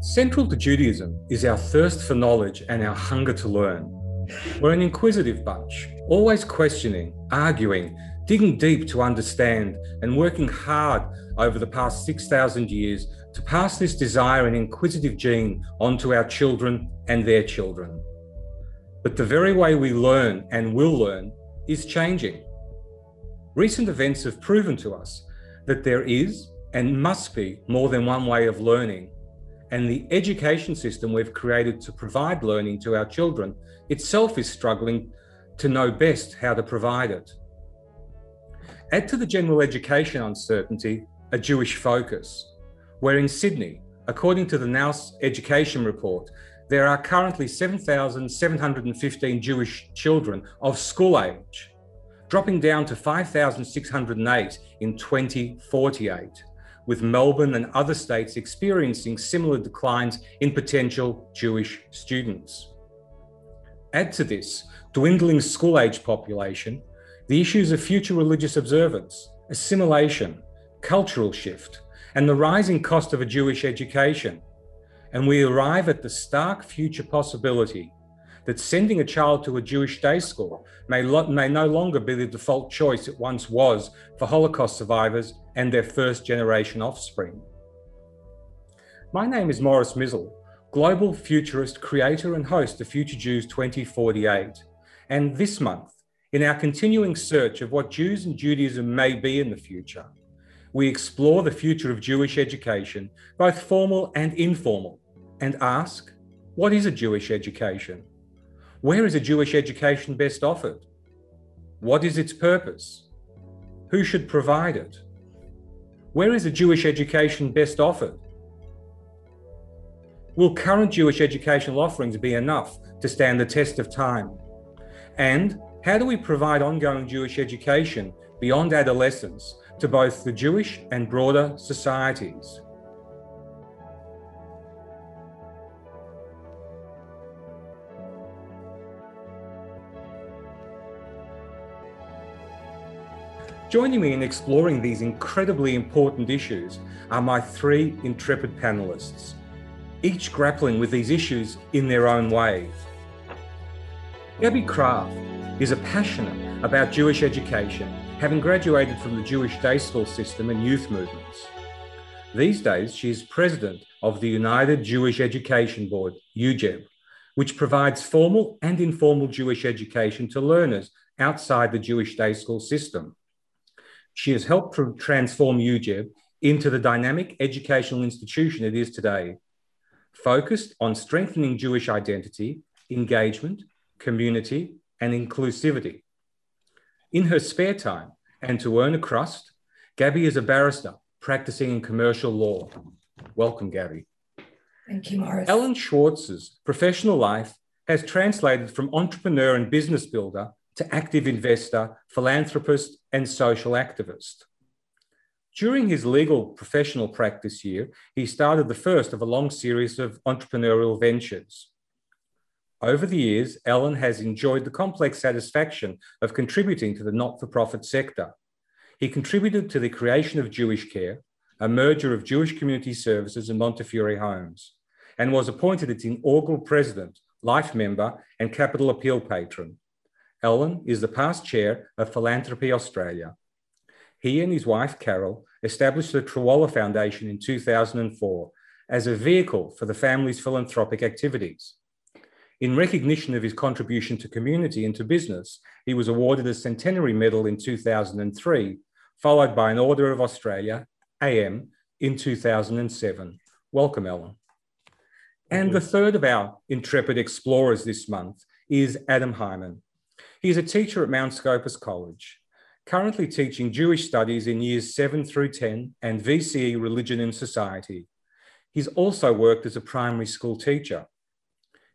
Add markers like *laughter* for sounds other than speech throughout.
Central to Judaism is our thirst for knowledge and our hunger to learn. We're an inquisitive bunch, always questioning, arguing, digging deep to understand, and working hard over the past 6,000 years to pass this desire and inquisitive gene onto our children and their children. But the very way we learn and will learn is changing. Recent events have proven to us that there is and must be more than one way of learning and the education system we've created to provide learning to our children itself is struggling to know best how to provide it. Add to the general education uncertainty a Jewish focus, where in Sydney, according to the NAUS education report, there are currently 7,715 Jewish children of school age, dropping down to 5,608 in 2048 with Melbourne and other states experiencing similar declines in potential Jewish students. Add to this dwindling school age population, the issues of future religious observance, assimilation, cultural shift, and the rising cost of a Jewish education. And we arrive at the stark future possibility that sending a child to a Jewish day school may, lo- may no longer be the default choice it once was for Holocaust survivors and their first generation offspring. My name is Morris Mizzle, global futurist, creator, and host of Future Jews 2048. And this month, in our continuing search of what Jews and Judaism may be in the future, we explore the future of Jewish education, both formal and informal, and ask what is a Jewish education? Where is a Jewish education best offered? What is its purpose? Who should provide it? Where is a Jewish education best offered? Will current Jewish educational offerings be enough to stand the test of time? And how do we provide ongoing Jewish education beyond adolescence to both the Jewish and broader societies? Joining me in exploring these incredibly important issues are my three intrepid panelists, each grappling with these issues in their own ways. Gabby Kraft is a passionate about Jewish education, having graduated from the Jewish day school system and youth movements. These days, she is president of the United Jewish Education Board, UJEB, which provides formal and informal Jewish education to learners outside the Jewish day school system. She has helped to transform UJEB into the dynamic educational institution it is today, focused on strengthening Jewish identity, engagement, community, and inclusivity. In her spare time and to earn a crust, Gabby is a barrister practicing in commercial law. Welcome, Gabby. Thank you, Morris. Alan Schwartz's professional life has translated from entrepreneur and business builder to active investor, philanthropist, and social activist. During his legal professional practice year, he started the first of a long series of entrepreneurial ventures. Over the years, Alan has enjoyed the complex satisfaction of contributing to the not for profit sector. He contributed to the creation of Jewish Care, a merger of Jewish Community Services and Montefiore Homes, and was appointed its inaugural president, life member, and capital appeal patron. Alan is the past chair of Philanthropy Australia. He and his wife, Carol, established the Trawalla Foundation in 2004 as a vehicle for the family's philanthropic activities. In recognition of his contribution to community and to business, he was awarded a Centenary Medal in 2003, followed by an Order of Australia, AM, in 2007. Welcome, Alan. And the third of our intrepid explorers this month is Adam Hyman. He is a teacher at Mount Scopus College, currently teaching Jewish studies in years 7 through 10 and VCE Religion and Society. He's also worked as a primary school teacher.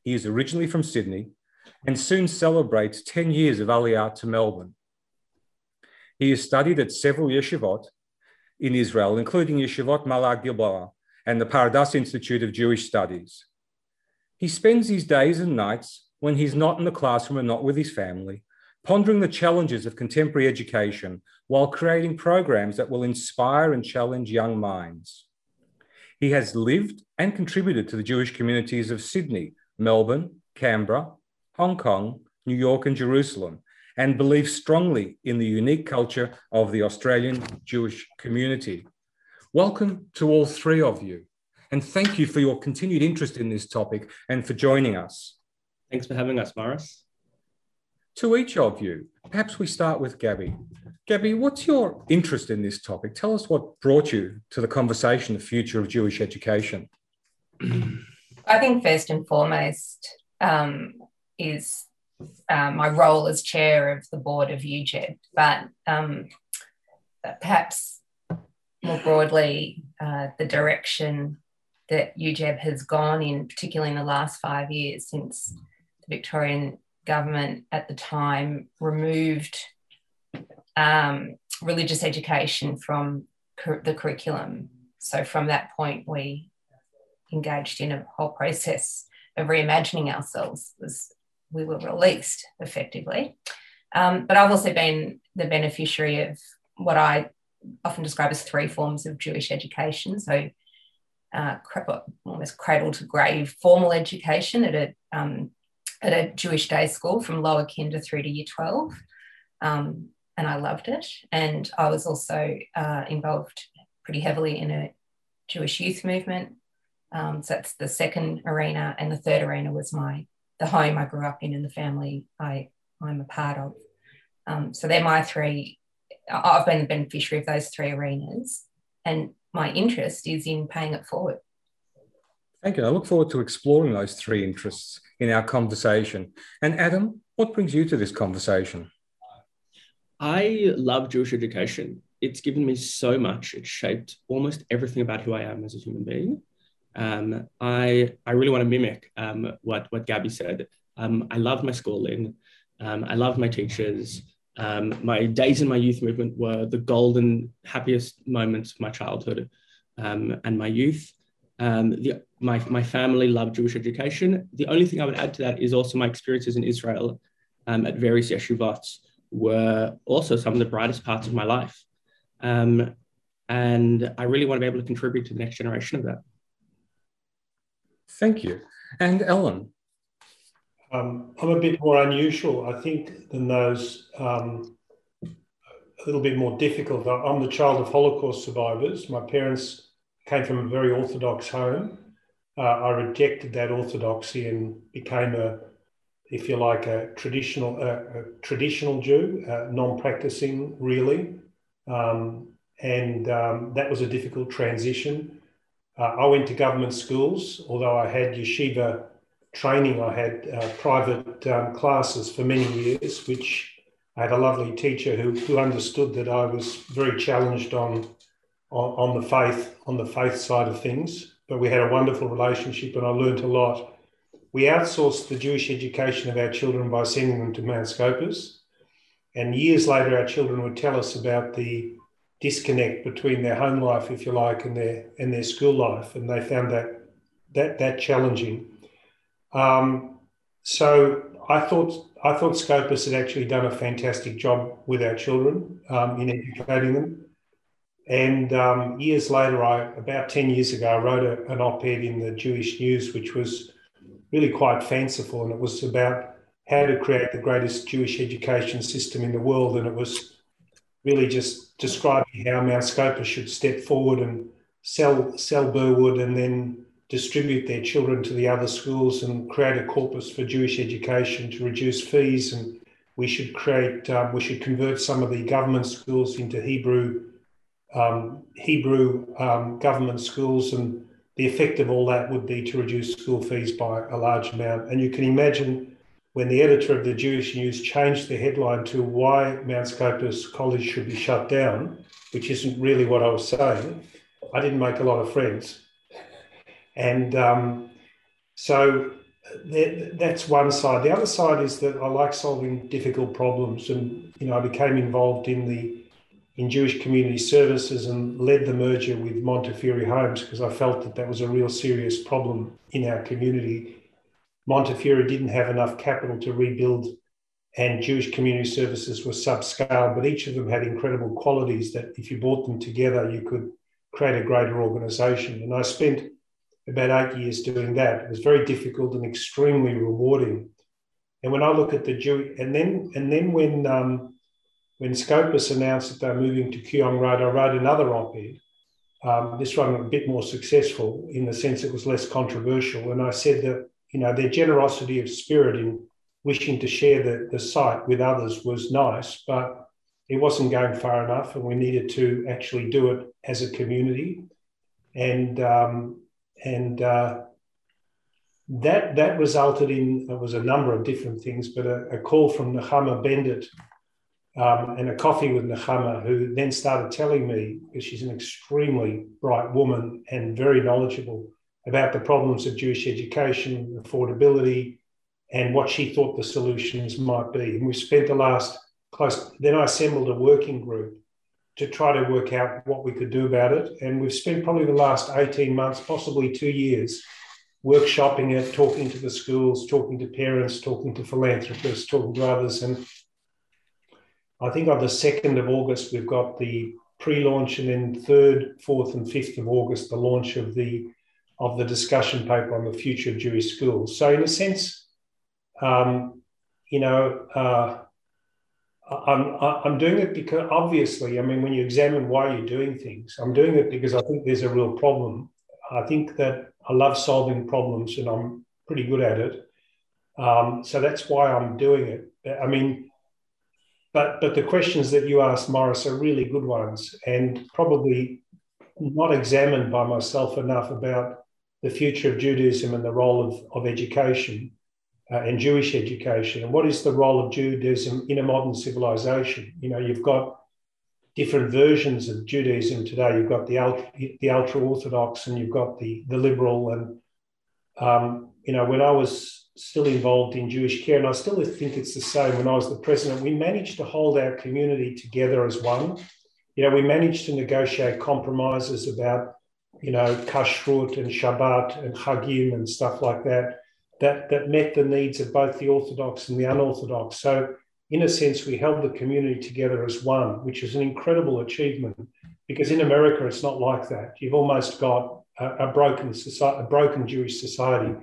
He is originally from Sydney and soon celebrates 10 years of Aliyah to Melbourne. He has studied at several yeshivot in Israel, including Yeshivat Ma'ale Gilboa and the Pardes Institute of Jewish Studies. He spends his days and nights when he's not in the classroom and not with his family, pondering the challenges of contemporary education while creating programs that will inspire and challenge young minds. He has lived and contributed to the Jewish communities of Sydney, Melbourne, Canberra, Hong Kong, New York, and Jerusalem, and believes strongly in the unique culture of the Australian Jewish community. Welcome to all three of you, and thank you for your continued interest in this topic and for joining us. Thanks for having us, Morris. To each of you, perhaps we start with Gabby. Gabby, what's your interest in this topic? Tell us what brought you to the conversation, the future of Jewish education. *clears throat* I think first and foremost um, is uh, my role as chair of the board of UJEB, but um, perhaps more broadly, uh, the direction that UJEB has gone in, particularly in the last five years since the Victorian government at the time removed um, religious education from cur- the curriculum. So from that point, we engaged in a whole process of reimagining ourselves as we were released effectively. Um, but I've also been the beneficiary of what I often describe as three forms of Jewish education. So, uh, almost cradle to grave formal education at a, um, at a Jewish day school from lower kinder through to year 12. Um, and I loved it. And I was also uh, involved pretty heavily in a Jewish youth movement. Um, so that's the second arena, and the third arena was my the home I grew up in and the family I I'm a part of. Um, so they're my three. I've been the beneficiary of those three arenas, and my interest is in paying it forward. Thank you. I look forward to exploring those three interests in our conversation. And Adam, what brings you to this conversation? I love Jewish education. It's given me so much. It shaped almost everything about who I am as a human being. Um, I, I really want to mimic um, what, what Gabby said. Um, I loved my schooling. Um, I loved my teachers. Um, my days in my youth movement were the golden, happiest moments of my childhood um, and my youth. the, my, my family loved Jewish education. The only thing I would add to that is also my experiences in Israel um, at various yeshivot were also some of the brightest parts of my life. Um, and I really want to be able to contribute to the next generation of that. Thank you. And Alan? Um, I'm a bit more unusual, I think, than those, um, a little bit more difficult. I'm the child of Holocaust survivors. My parents came from a very Orthodox home. Uh, I rejected that orthodoxy and became a if you like, a traditional a, traditional Jew, uh, non-practicing really, um, and um, that was a difficult transition. Uh, I went to government schools, although I had yeshiva training. I had uh, private um, classes for many years, which I had a lovely teacher who, who understood that I was very challenged on, on on the faith on the faith side of things. But we had a wonderful relationship, and I learned a lot we outsourced the Jewish education of our children by sending them to Mount Scopus. And years later, our children would tell us about the disconnect between their home life, if you like, and their and their school life, and they found that that that challenging. Um, so I thought I thought Scopus had actually done a fantastic job with our children um, in educating them. And um, years later, I about ten years ago, I wrote a, an op-ed in the Jewish News, which was really quite fanciful, and it was about how to create the greatest Jewish education system in the world. And it was really just describing how Mount Scopus should step forward and sell sell Burwood and then distribute their children to the other schools and create a corpus for Jewish education to reduce fees. And we should create um, we should convert some of the government schools into Hebrew um, Hebrew um, government schools and the effect of all that would be to reduce school fees by a large amount. And you can imagine when the editor of the Jewish News changed the headline to why Mount Scopus College should be shut down, which isn't really what I was saying, I didn't make a lot of friends. And um, so that's one side. The other side is that I like solving difficult problems. And, you know, I became involved in the in Jewish community services and led the merger with Montefiore Homes because I felt that that was a real serious problem in our community. Montefiore didn't have enough capital to rebuild, and Jewish community services were subscale, but each of them had incredible qualities that if you brought them together, you could create a greater organization. And I spent about eight years doing that. It was very difficult and extremely rewarding. And when I look at the Jew, and then and then when um, when Scopus announced that they're moving to Kooyong Road, I wrote another op-ed. Um, this one a bit more successful in the sense it was less controversial. And I said that you know their generosity of spirit in wishing to share the, the site with others was nice, but it wasn't going far enough, and we needed to actually do it as a community. And um, and uh, that that resulted in was a number of different things, but a, a call from Nechama Bendit um, and a coffee with Nechama, who then started telling me because she's an extremely bright woman and very knowledgeable about the problems of Jewish education, affordability, and what she thought the solutions might be. And we spent the last close. Then I assembled a working group to try to work out what we could do about it. And we've spent probably the last 18 months, possibly two years, workshopping it, talking to the schools, talking to parents, talking to philanthropists, talking to others. And I think on the 2nd of August, we've got the pre-launch and then 3rd, 4th and 5th of August, the launch of the of the discussion paper on the future of Jewish schools. So in a sense, um, you know, uh, I'm, I'm doing it because obviously, I mean, when you examine why you're doing things, I'm doing it because I think there's a real problem. I think that I love solving problems and I'm pretty good at it. Um, so that's why I'm doing it. I mean, but but the questions that you asked, Morris, are really good ones and probably not examined by myself enough about the future of Judaism and the role of, of education uh, and Jewish education, and what is the role of Judaism in a modern civilization? You know, you've got different versions of Judaism today. You've got the ultra, the ultra orthodox, and you've got the the liberal. And um, you know, when I was still involved in Jewish care, and I still think it's the same. When I was the president, we managed to hold our community together as one. You know, we managed to negotiate compromises about you know kashrut and Shabbat and Chagim and stuff like that that, that met the needs of both the Orthodox and the unorthodox. So, in a sense, we held the community together as one, which is an incredible achievement because in America, it's not like that. You've almost got a, a broken society, a broken Jewish society.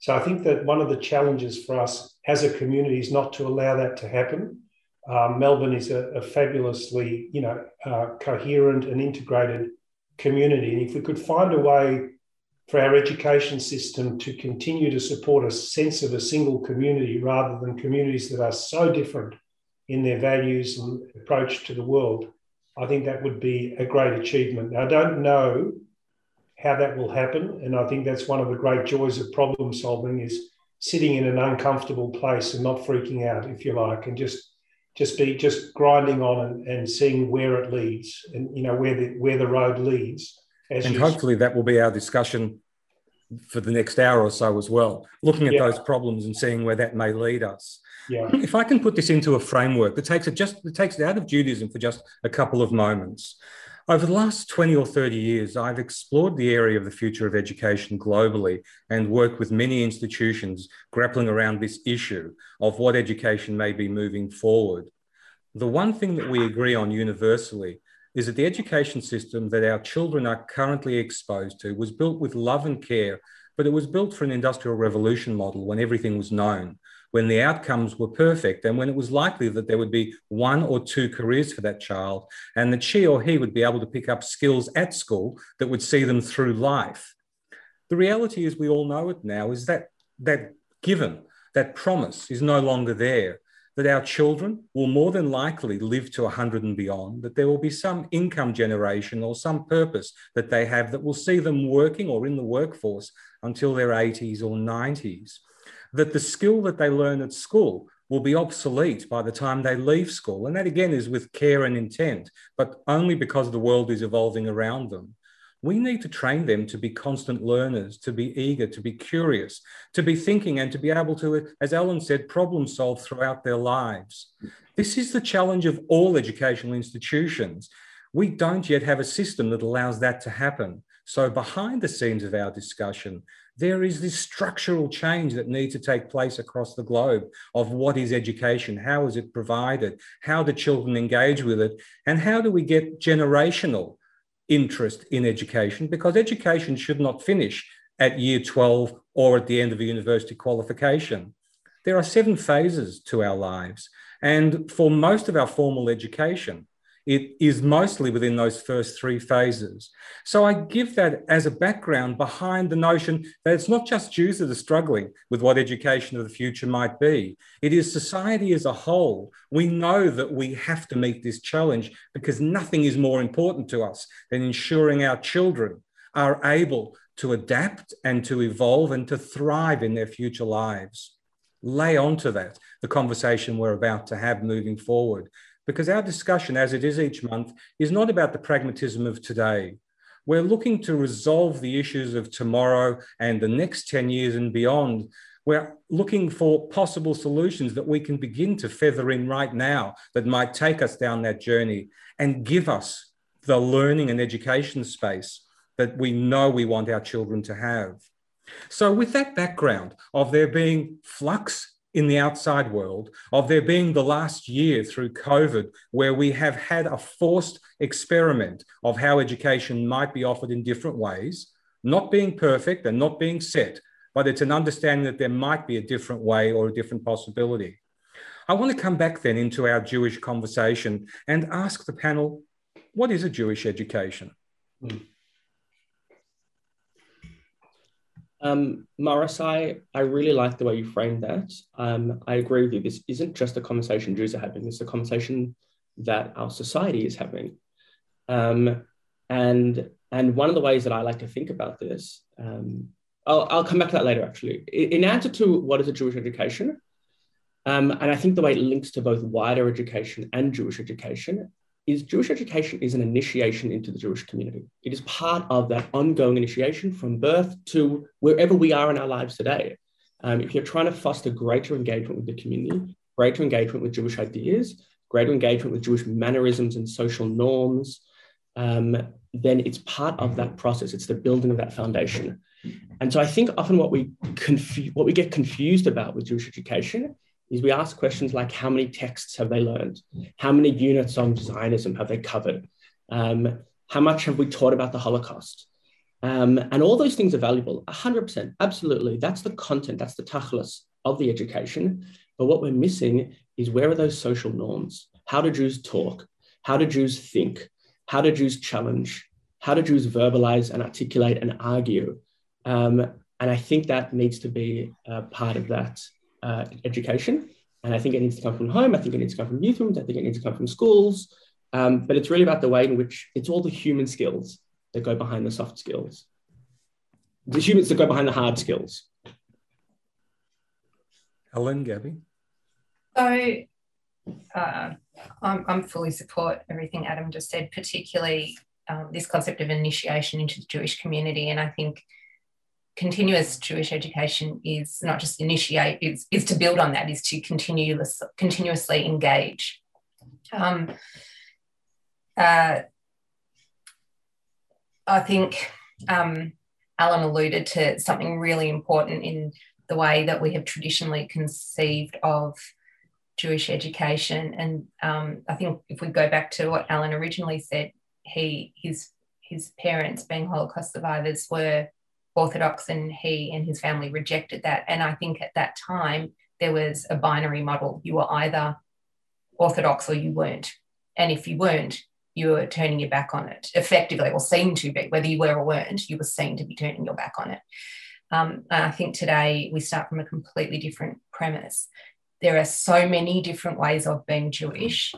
So, I think that one of the challenges for us as a community is not to allow that to happen. Um, Melbourne is a, a, fabulously, you know, uh, coherent and integrated community, and if we could find a way for our education system to continue to support a sense of a single community rather than communities that are so different in their values and approach to the world, I think that would be a great achievement. I don't know how that will happen, and I think that's one of the great joys of problem solving is sitting in an uncomfortable place and not freaking out, if you like, and just just be just grinding on and, and seeing where it leads and you know where the where the road leads and hopefully that will be our discussion for the next hour or so as well, looking at yeah. those problems and seeing where that may lead us. Yeah. If I can put this into a framework that takes it just that takes it out of Judaism for just a couple of moments. Over the last 20 or 30 years, I've explored the area of the future of education globally and worked with many institutions grappling around this issue of what education may be moving forward. The one thing that we agree on universally is that the education system that our children are currently exposed to was built with love and care, but it was built for an industrial revolution model when everything was known, when the outcomes were perfect, and when it was likely that there would be one or two careers for that child, and that she or he would be able to pick up skills at school that would see them through life. The reality is, we all know it now, is that that given, that promise is no longer there that our children will more than likely live to 100 and beyond, that there will be some income generation or some purpose that they have that will see them working or in the workforce until their 80s or 90s, that the skill that they learn at school will be obsolete by the time they leave school. And that again is with care and intent, but only because the world is evolving around them. We need to train them to be constant learners, to be eager, to be curious, to be thinking, and to be able to, as Alan said, problem solve throughout their lives. This is the challenge of all educational institutions. We don't yet have a system that allows that to happen. So, behind the scenes of our discussion, there is this structural change that needs to take place across the globe of what is education, how is it provided, how do children engage with it, and how do we get generational interest in education because education should not finish at year 12 or at the end of a university qualification. There are seven phases to our lives. And for most of our formal education, it is mostly within those first three phases. So I give that as a background behind the notion that it's not just Jews that are struggling with what education of the future might be. It is society as a whole. We know that we have to meet this challenge because nothing is more important to us than ensuring our children are able to adapt and to evolve and to thrive in their future lives. Lay onto that the conversation we're about to have moving forward because our discussion, as it is each month, is not about the pragmatism of today. We're looking to resolve the issues of tomorrow and the next 10 years and beyond. We're looking for possible solutions that we can begin to feather in right now that might take us down that journey and give us the learning and education space that we know we want our children to have. So, with that background of there being flux in the outside world, of there being the last year through COVID, where we have had a forced experiment of how education might be offered in different ways, not being perfect and not being set, but it's an understanding that there might be a different way or a different possibility. I want to come back then into our Jewish conversation and ask the panel what is a Jewish education? Mm. Um, Morris, I, really like the way you framed that. Um, I agree with you. This isn't just a conversation Jews are having, it's a conversation that our society is having. Um, and, and one of the ways that I like to think about this, um, I'll, I'll come back to that later actually. In answer to what is a Jewish education, um, and I think the way it links to both wider education and Jewish education is Jewish education is an initiation into the Jewish community. It is part of that ongoing initiation from birth to wherever we are in our lives today. Um, if you're trying to foster greater engagement with the community, greater engagement with Jewish ideas, greater engagement with Jewish mannerisms and social norms, um, then it's part of that process. It's the building of that foundation. And so I think often what we confu- what we get confused about with Jewish education is we ask questions like how many texts have they learned? How many units on Zionism have they covered? Um, how much have we taught about the Holocaust? Um, and all those things are valuable, 100%, absolutely. That's the content, that's the tachlis of the education. But what we're missing is where are those social norms? How do Jews talk? How do Jews think? How do Jews challenge? How do Jews verbalize and articulate and argue? Um, and I think that needs to be part of that uh, education. And I think it needs to come from home. I think it needs to come from youth rooms. I think it needs to come from schools. Um, but it's really about the way in which it's all the human skills that go behind the soft skills, the humans that go behind the hard skills. Alan, Gabby? So uh, I'm, I'm fully support everything Adam just said, particularly um, this concept of initiation into the Jewish community. And I think continuous Jewish education is not just initiate, is, is to build on that, is to continuous, continuously engage. Um, uh, I think um, Alan alluded to something really important in the way that we have traditionally conceived of Jewish education. And um, I think if we go back to what Alan originally said, he his his parents, being Holocaust survivors, were Orthodox and he and his family rejected that. And I think at that time, there was a binary model. You were either Orthodox or you weren't. And if you weren't, you were turning your back on it effectively, or seemed to be, whether you were or weren't, you were seen to be turning your back on it. Um, and I think today we start from a completely different premise. There are so many different ways of being Jewish.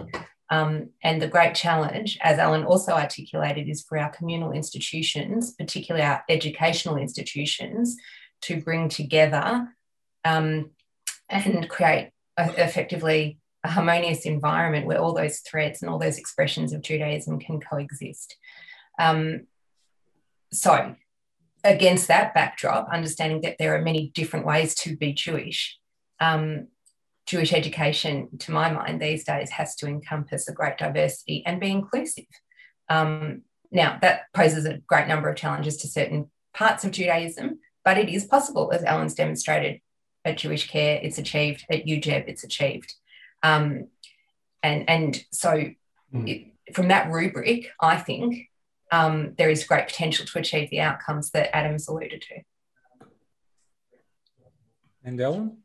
Um, and the great challenge, as Alan also articulated, is for our communal institutions, particularly our educational institutions, to bring together um, and create a, effectively a harmonious environment where all those threads and all those expressions of Judaism can coexist. Um, so, against that backdrop, understanding that there are many different ways to be Jewish, um, Jewish education, to my mind, these days has to encompass a great diversity and be inclusive. Um, now, that poses a great number of challenges to certain parts of Judaism, but it is possible, as Alan's demonstrated at Jewish Care, it's achieved, at UJEB, it's achieved. Um, and, and so, mm. it, from that rubric, I think um, there is great potential to achieve the outcomes that Adam's alluded to. And Alan?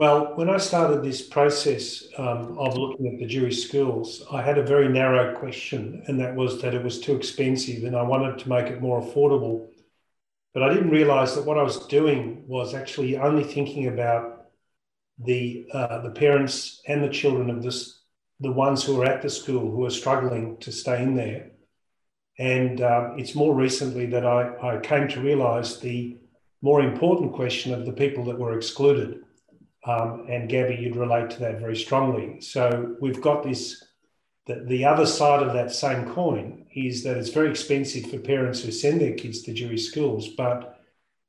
Well, when I started this process um, of looking at the Jewish schools, I had a very narrow question, and that was that it was too expensive, and I wanted to make it more affordable. But I didn't realize that what I was doing was actually only thinking about the uh, the parents and the children of this, the ones who are at the school who are struggling to stay in there. And uh, it's more recently that I, I came to realize the more important question of the people that were excluded um, and Gabby, you'd relate to that very strongly. So we've got this. The, the other side of that same coin is that it's very expensive for parents who send their kids to Jewish schools, but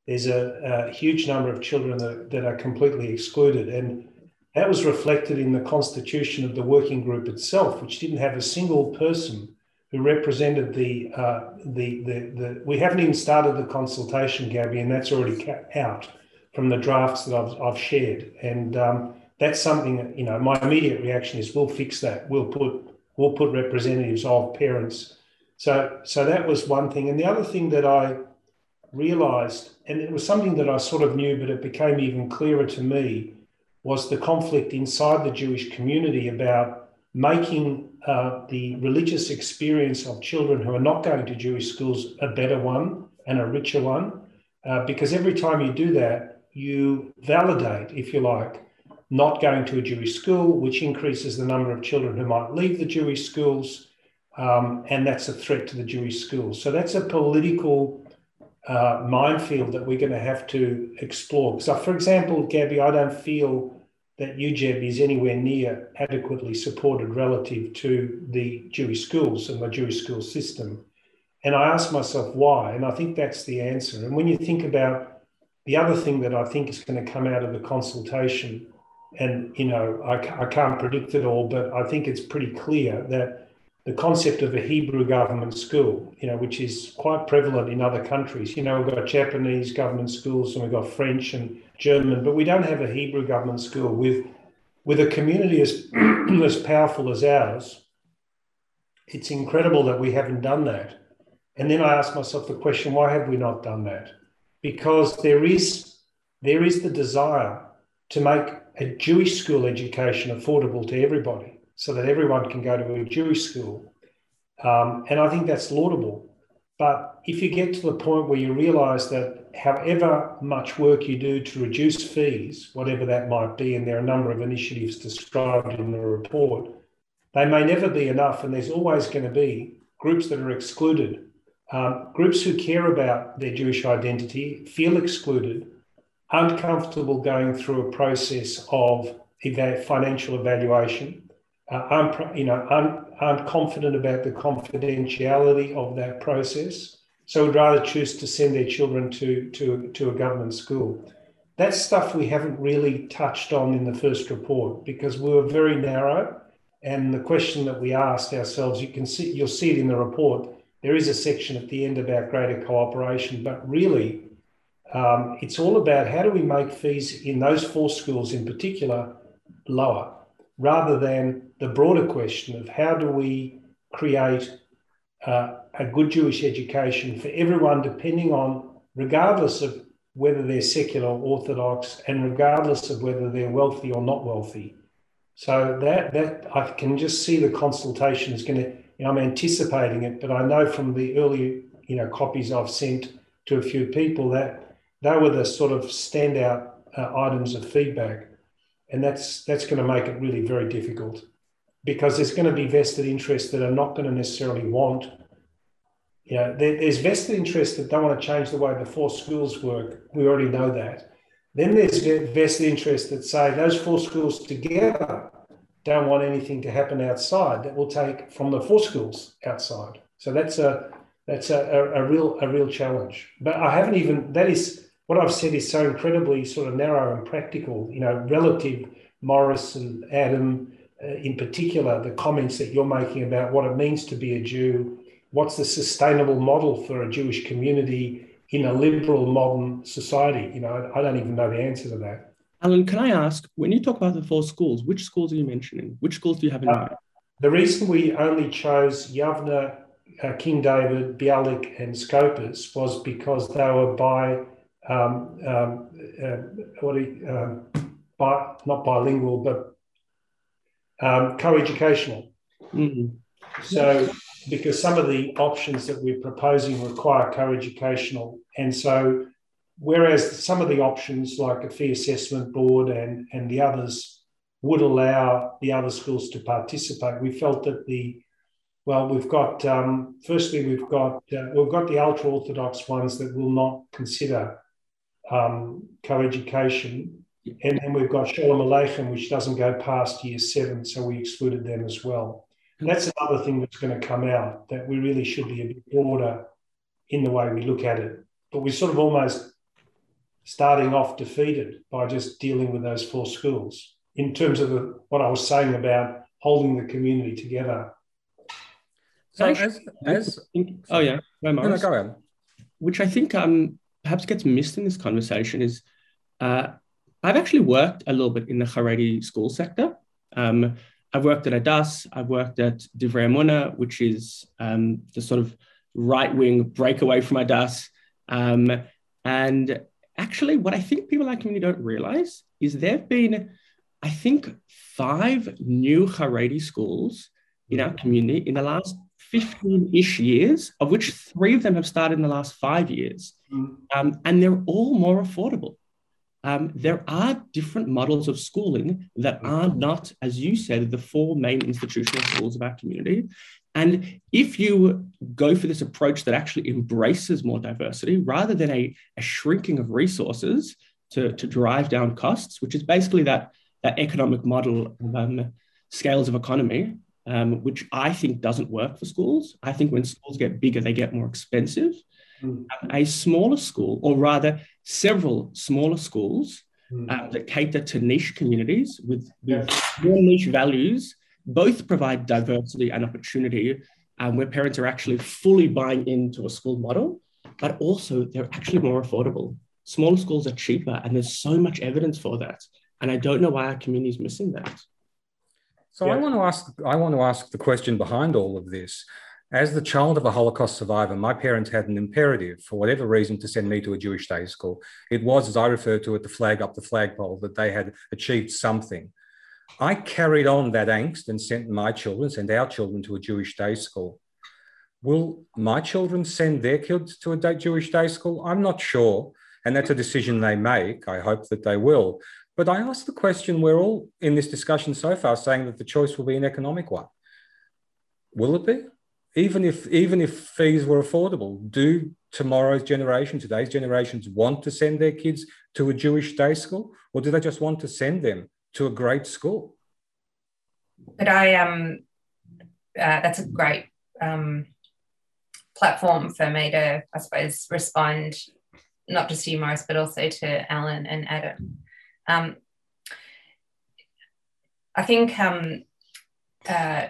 there's a, a huge number of children that, that are completely excluded. And that was reflected in the constitution of the working group itself, which didn't have a single person who represented the, uh, the, the, the, we haven't even started the consultation, Gabby, and that's already out from the drafts that I've, I've shared. And um, that's something that, you know, my immediate reaction is we'll fix that. We'll put, we'll put representatives of parents. So, so that was one thing. And the other thing that I realized, and it was something that I sort of knew, but it became even clearer to me, was the conflict inside the Jewish community about making uh, the religious experience of children who are not going to Jewish schools a better one and a richer one. Uh, because every time you do that, you validate, if you like, not going to a Jewish school, which increases the number of children who might leave the Jewish schools, um, and that's a threat to the Jewish schools. So that's a political uh, minefield that we're going to have to explore. So, for example, Gabby, I don't feel that UJEB is anywhere near adequately supported relative to the Jewish schools and the Jewish school system. And I ask myself why, and I think that's the answer. And when you think about the other thing that I think is going to come out of the consultation, and you know, I, I can't predict it all, but I think it's pretty clear that the concept of a Hebrew government school, you know, which is quite prevalent in other countries. You know, we've got Japanese government schools and we've got French and German, but we don't have a Hebrew government school with with a community as *clears throat* as powerful as ours. It's incredible that we haven't done that. And then I ask myself the question, why have we not done that? Because there is there is the desire to make a Jewish school education affordable to everybody, so that everyone can go to a Jewish school, um, and I think that's laudable. But if you get to the point where you realise that however much work you do to reduce fees, whatever that might be, and there are a number of initiatives described in the report, they may never be enough, and there's always going to be groups that are excluded um, groups who care about their Jewish identity feel excluded, aren't comfortable going through a process of eva- financial evaluation, uh, aren't, you know, aren't, aren't confident about the confidentiality of that process, so would rather choose to send their children to, to, to a government school. That's stuff we haven't really touched on in the first report because we were very narrow. And the question that we asked ourselves, you can see, you'll see it in the report, there is a section at the end about greater cooperation, but really, um, it's all about how do we make fees in those four schools in particular lower, rather than the broader question of how do we create uh, a good Jewish education for everyone, depending on, regardless of whether they're secular or orthodox, and regardless of whether they're wealthy or not wealthy. So that that I can just see the consultation is going to you know, I'm anticipating it, but I know from the early, you know, copies I've sent to a few people that they were the sort of standout uh, items of feedback, and that's that's going to make it really very difficult because there's going to be vested interests that are not going to necessarily want. You know, there, there's vested interests that don't want to change the way the four schools work. We already know that. Then there's vested interests that say those four schools together don't want anything to happen outside that will take from the four schools outside. So that's a that's a, a, a, real a real challenge. But I haven't even that is what I've said is so incredibly sort of narrow and practical. You know, relative Morris and Adam uh, in particular, the comments that you're making about what it means to be a Jew, what's the sustainable model for a Jewish community in a liberal modern society. You know, I don't even know the answer to that. Alan, can I ask, when you talk about the four schools, which schools are you mentioning? Which schools do you have in uh, mind? The reason we only chose Yavneh, uh, King David, Bialik, and Scopus was because they were by um, um, uh, what you, um, bi- not bilingual, but um, co-educational. Mm-hmm. So, because some of the options that we're proposing require co-educational, and so whereas some of the options like a fee assessment board and and the others would allow the other schools to participate, we felt that the well, we've got um, firstly we've got uh, we've got the ultra orthodox ones that will not consider um, co-education, and then we've got Sholem Aleichem, which doesn't go past year seven, so we excluded them as well. And that's another thing that's going to come out that we really should be a bit broader in the way we look at it. But we're sort of almost starting off defeated by just dealing with those four schools in terms of the, what I was saying about holding the community together so as, as oh yeah, no, no, go on. Which I think um perhaps gets missed in this conversation is uh, I've actually worked a little bit in the Haredi school sector. Um, I've worked at Adass, I've worked at Divrei Emunah, which is um, the sort of right wing breakaway from Adass. Um, and actually, what I think people in our community don't realize is there have been, I think, five new Haredi schools in our community in the last 15 ish years, of which three of them have started in the last five years. Mm. Um, and they're all more affordable. Um, there are different models of schooling that are not, as you said, the four main institutional schools of our community. And if you go for this approach that actually embraces more diversity rather than a, a shrinking of resources to, to drive down costs, which is basically that, that economic model of um, scales of economy, um, which I think doesn't work for schools. I think when schools get bigger, they get more expensive. Mm. a smaller school, or rather, several smaller schools mm. that cater to niche communities with, with more niche values, both provide diversity and opportunity, um, where parents are actually fully buying into a school model, but also they're actually more affordable. Smaller schools are cheaper, and there's so much evidence for that. And I don't know why our community is missing that. So yeah. I want to ask I want to ask the question behind all of this. As the child of a Holocaust survivor, my parents had an imperative, for whatever reason, to send me to a Jewish day school. It was, as I refer to it, the flag up the flagpole, that they had achieved something. I carried on that angst and sent my children, sent our children to a Jewish day school. Will my children send their kids to a Jewish day school? I'm not sure. And that's a decision they make. I hope that they will. But I ask the question we're all in this discussion so far saying that the choice will be an economic one. Will it be? Even if even if fees were affordable, do tomorrow's generation, today's generations want to send their kids to a Jewish day school, or do they just want to send them to a great school? But I um uh, that's a great um, platform for me to, I suppose, respond not just to you, Morris, but also to Alan and Adam. Um, I think um, uh,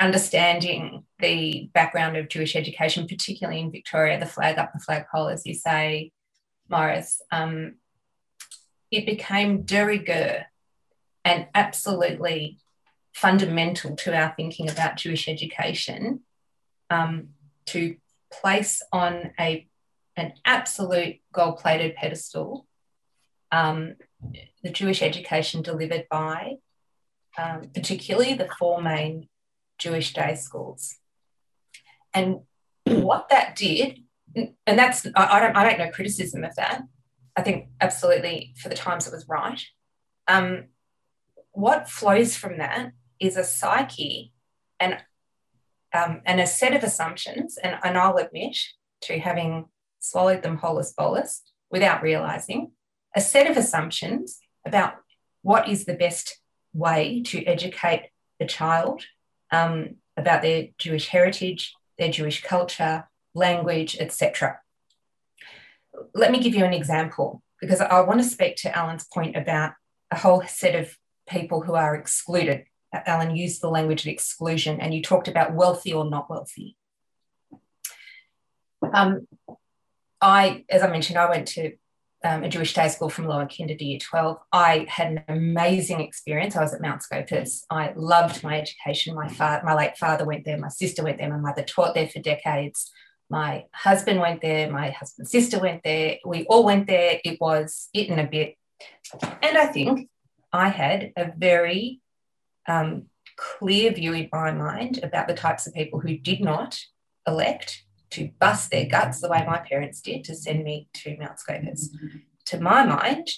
understanding the background of Jewish education, particularly in Victoria, the flag up the flagpole, as you say, Morris, um, it became de rigueur and absolutely fundamental to our thinking about Jewish education um, to place on a an absolute gold-plated pedestal um, the Jewish education delivered by, um, particularly the four main Jewish day schools. And what that did, and that's I, don't I don't know criticism of that. I think absolutely for the times it was right. Um, what flows from that is a psyche and um, and a set of assumptions, and, and I'll admit to having swallowed them holus bolus without realizing a set of assumptions about what is the best way to educate a child um, about their Jewish heritage, their Jewish culture, language, etc. Let me give you an example because I want to speak to Alan's point about a whole set of people who are excluded. Alan used the language of exclusion, and you talked about wealthy or not wealthy. Um, I, as I mentioned, I went to um, a Jewish day school from lower kinder to year 12. I had an amazing experience. I was at Mount Scopus. I loved my education. My, fa- my late father went there, my sister went there, my mother taught there for decades. My husband went there, my husband's sister went there. We all went there. It was it and a bit. And I think I had a very um, clear view in my mind about the types of people who did not elect to bust their guts the way my parents did to send me to Mount Scopus. To my mind,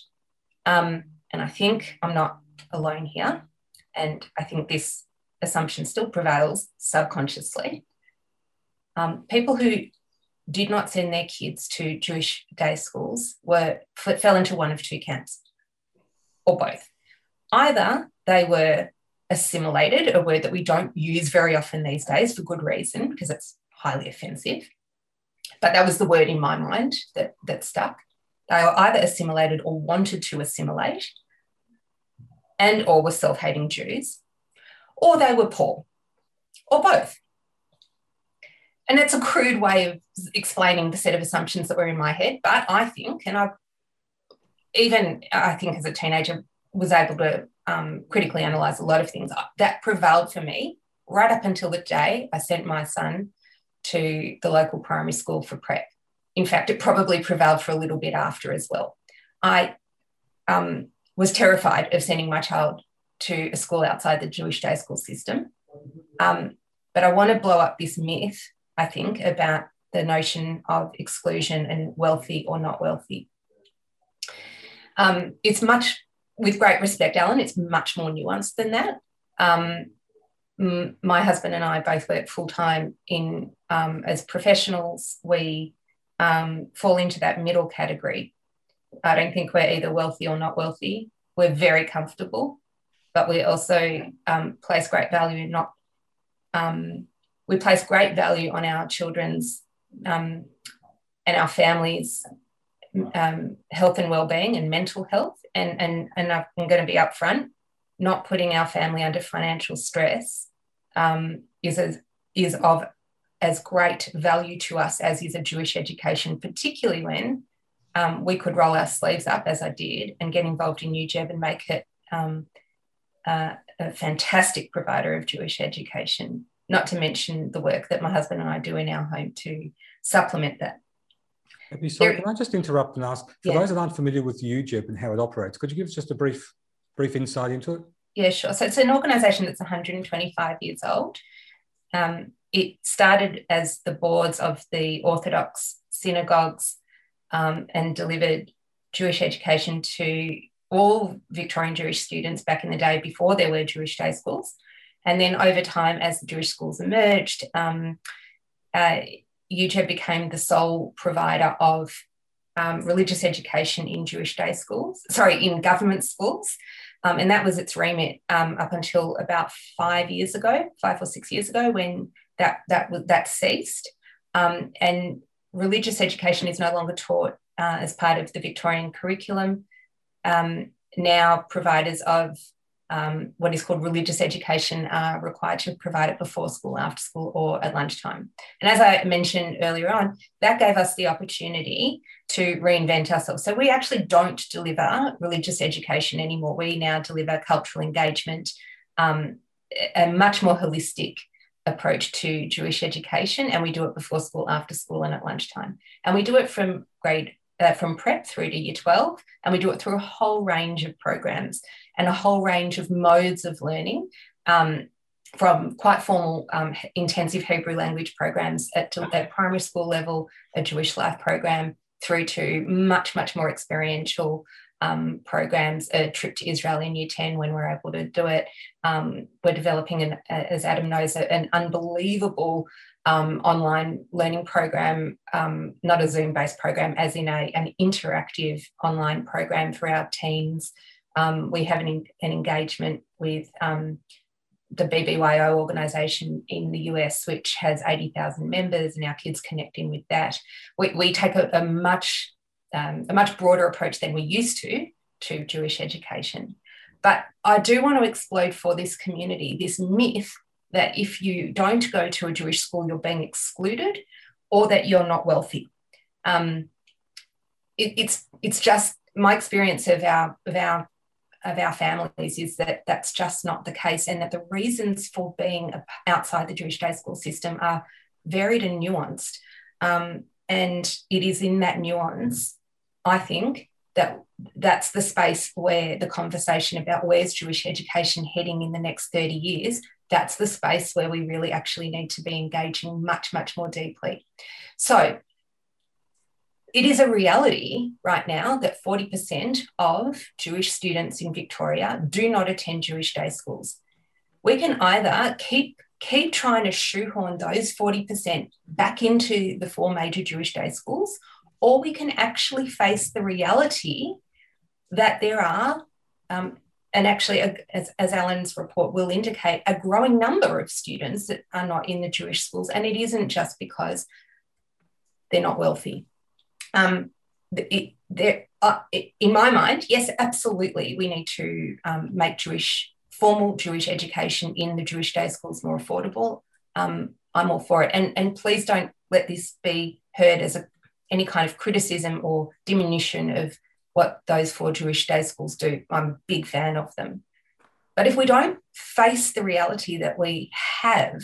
um, and I think I'm not alone here, and I think this assumption still prevails subconsciously. Um, people who did not send their kids to Jewish day schools were fell into one of two camps, or both. Either they were assimilated, a word that we don't use very often these days for good reason, because it's highly offensive. But that was the word in my mind that, that stuck. They were either assimilated or wanted to assimilate, and or were self-hating Jews, or they were poor, or both. And it's a crude way of explaining the set of assumptions that were in my head, but I think, and I even I think as a teenager was able to um, critically analyze a lot of things that prevailed for me right up until the day I sent my son to the local primary school for prep. In fact, it probably prevailed for a little bit after as well. I um, was terrified of sending my child to a school outside the Jewish day school system. Um, but I want to blow up this myth, I think, about the notion of exclusion and wealthy or not wealthy. Um, it's much, with great respect, Alan, it's much more nuanced than that. Um, my husband and I both work full time in um, as professionals. We um, fall into that middle category. I don't think we're either wealthy or not wealthy. We're very comfortable, but we also um, place great value not. Um, we place great value on our children's um, and our families' um, health and well-being and mental health. And and and I'm going to be upfront not putting our family under financial stress um, is, a, is of as great value to us as is a Jewish education, particularly when um, we could roll our sleeves up, as I did, and get involved in UJEB and make it um, uh, a fantastic provider of Jewish education, not to mention the work that my husband and I do in our home to supplement that. Sorry, can I just interrupt and ask, for yeah. those that aren't familiar with UJEB and how it operates, could you give us just a brief brief insight into it? Yeah, sure. So it's an organisation that's 125 years old. Um, it started as the boards of the Orthodox synagogues um, and delivered Jewish education to all Victorian Jewish students back in the day before there were Jewish day schools. And then over time, as the Jewish schools emerged, um, uh, became the sole provider of um, religious education in Jewish day schools, sorry, in government schools. Um, and that was its remit um, up until about five years ago, five or six years ago, when that that that ceased. Um, and religious education is no longer taught uh, as part of the Victorian curriculum. Um, now, providers of um, what is called religious education are required to provide it before school, after school, or at lunchtime. And as I mentioned earlier on, that gave us the opportunity to reinvent ourselves. So we actually don't deliver religious education anymore. We now deliver cultural engagement, um, a much more holistic approach to Jewish education, and we do it before school, after school, and at lunchtime. And we do it from grade uh, from prep through to year 12, and we do it through a whole range of programs and a whole range of modes of learning. Um, from quite formal um, intensive Hebrew language programs at, at primary school level, a Jewish life program, through to much, much more experiential um, programs, a trip to Israel in year 10 when we're able to do it. Um, we're developing, an, as Adam knows, an unbelievable um, online learning program, um, not a Zoom based program, as in a, an interactive online program for our teens. Um, we have an, an engagement with um, the BBYO organisation in the US, which has 80,000 members, and our kids connecting with that. We, we take a, a much um, a much broader approach than we used to to Jewish education. But I do want to explode for this community this myth that if you don't go to a Jewish school, you're being excluded or that you're not wealthy. Um, it, it's it's just my experience of our of our of our families is that that's just not the case, and that the reasons for being outside the Jewish day school system are varied and nuanced. Um, and it is in that nuance, I think, that that's the space where the conversation about where's Jewish education heading in the next 30 years, that's the space where we really actually need to be engaging much, much more deeply. So it is a reality right now that 40% of Jewish students in Victoria do not attend Jewish day schools. We can either keep keep trying to shoehorn those 40% back into the four major Jewish day schools, or we can actually face the reality that there are, um, and actually, as, as Alan's report will indicate, a growing number of students that are not in the Jewish schools. And it isn't just because they're not wealthy. Um, it, uh, in my mind, yes, absolutely, we need to um, make Jewish formal Jewish education in the Jewish day schools more affordable. Um, I'm all for it, and and please don't let this be heard as a, any kind of criticism or diminution of what those four Jewish day schools do. I'm a big fan of them, but if we don't face the reality that we have,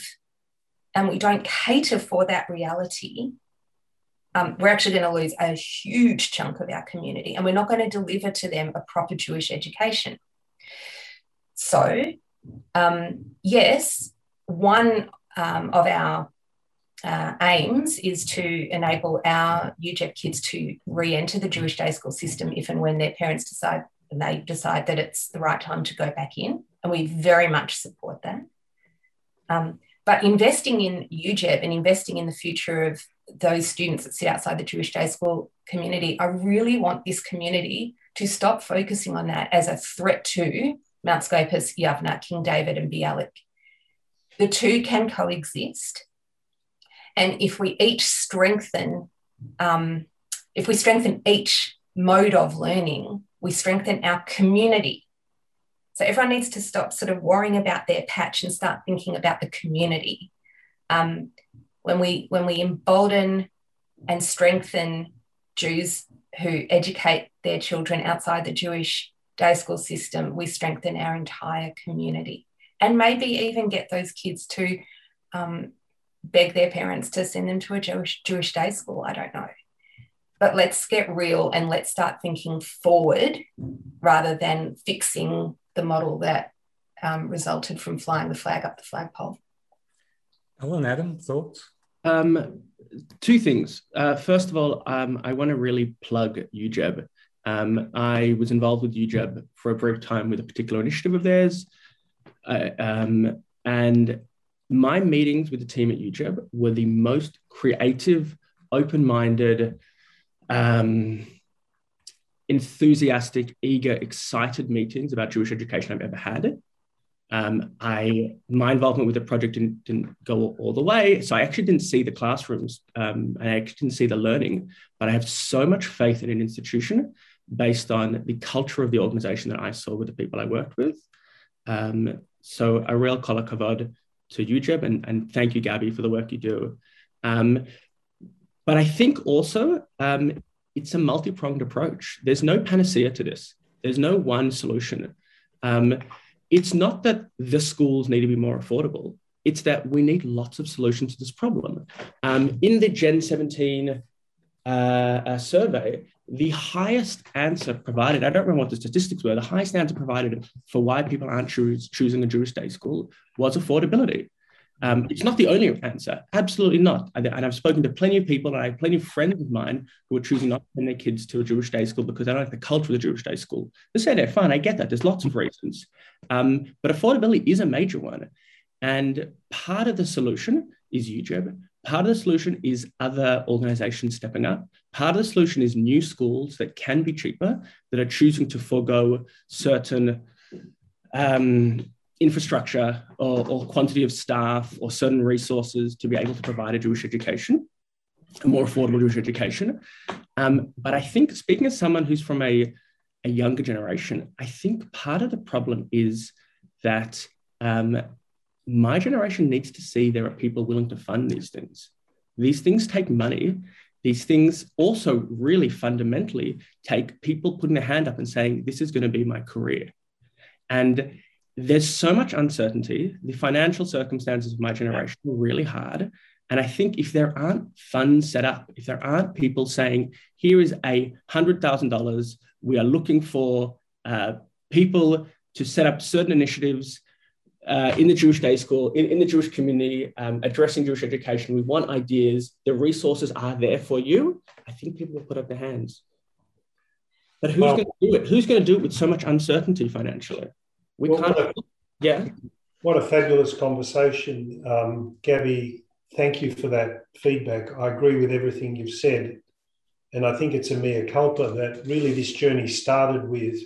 and we don't cater for that reality, um, we're actually going to lose a huge chunk of our community and we're not going to deliver to them a proper Jewish education. So, um, yes, one um, of our uh, aims is to enable our UJEB kids to re enter the Jewish day school system if and when their parents decide they decide that it's the right time to go back in. And we very much support that. Um, but investing in UJEB and investing in the future of those students that sit outside the Jewish day school community, I really want this community to stop focusing on that as a threat to Mount Scopus, Yavneh, King David, and Bialik. The two can coexist. And if we each strengthen, um, if we strengthen each mode of learning, we strengthen our community so everyone needs to stop sort of worrying about their patch and start thinking about the community. Um, when we when we embolden and strengthen Jews who educate their children outside the Jewish day school system, we strengthen our entire community, and maybe even get those kids to um, beg their parents to send them to a Jewish Jewish day school. I don't know. But let's get real and let's start thinking forward rather than fixing the model that um, resulted from flying the flag up the flagpole. Alan, Adam, thoughts? Um, two things. Uh, first of all, um, I want to really plug UJEB. Um, I was involved with UJEB for a brief time with a particular initiative of theirs. Uh, um, and my meetings with the team at UJEB were the most creative, open minded, um, enthusiastic, eager, excited meetings about Jewish education I've ever had. Um, I my involvement with the project didn't, didn't go all, the way, so I actually didn't see the classrooms. Um, I actually didn't see the learning, but I have so much faith in an institution based on the culture of the organization that I saw with the people I worked with. Um, so a real kol hakavod to UJEB, and, and thank you, Gabby, for the work you do. Um, but I think also um, it's a multi-pronged approach. There's no panacea to this. There's no one solution. Um, it's not that the schools need to be more affordable. It's that we need lots of solutions to this problem. Um, in the Gen 17 uh, survey, the highest answer provided, I don't remember what the statistics were, the highest answer provided for why people aren't choose, choosing a Jewish day school was affordability. Um, it's not the only answer. Absolutely not. And I've spoken to plenty of people, and I have plenty of friends of mine who are choosing not to send their kids to a Jewish day school because they don't like the culture of the Jewish day school. They say they're fine. I get that. There's lots of reasons. Um, but affordability is a major one. And part of the solution is UJEB. Part of the solution is other organizations stepping up. Part of the solution is new schools that can be cheaper, that are choosing to forego certain um, infrastructure or, or, quantity of staff or certain resources to be able to provide a Jewish education, a more affordable Jewish education. Um, but I think, speaking as someone who's from a, a younger generation, I think part of the problem is that um, my generation needs to see there are people willing to fund these things. These things take money. these things also really fundamentally take people putting their hand up and saying, This is going to be my career. And there's so much uncertainty. The financial circumstances of my generation are really hard. And I think if there aren't funds set up, if there aren't people saying, here is a $100,000, we are looking for uh, people to set up certain initiatives uh, in the Jewish day school, in, in the Jewish community, um, addressing Jewish education. We want ideas. The resources are there for you. I think people will put up their hands. But who's well, going to do it? Who's going to do it with so much uncertainty financially? We well, can't. What a, yeah. What a fabulous conversation, um, Gabby. Thank you for that feedback. I agree with everything you've said. And I think it's a mea culpa that really this journey started with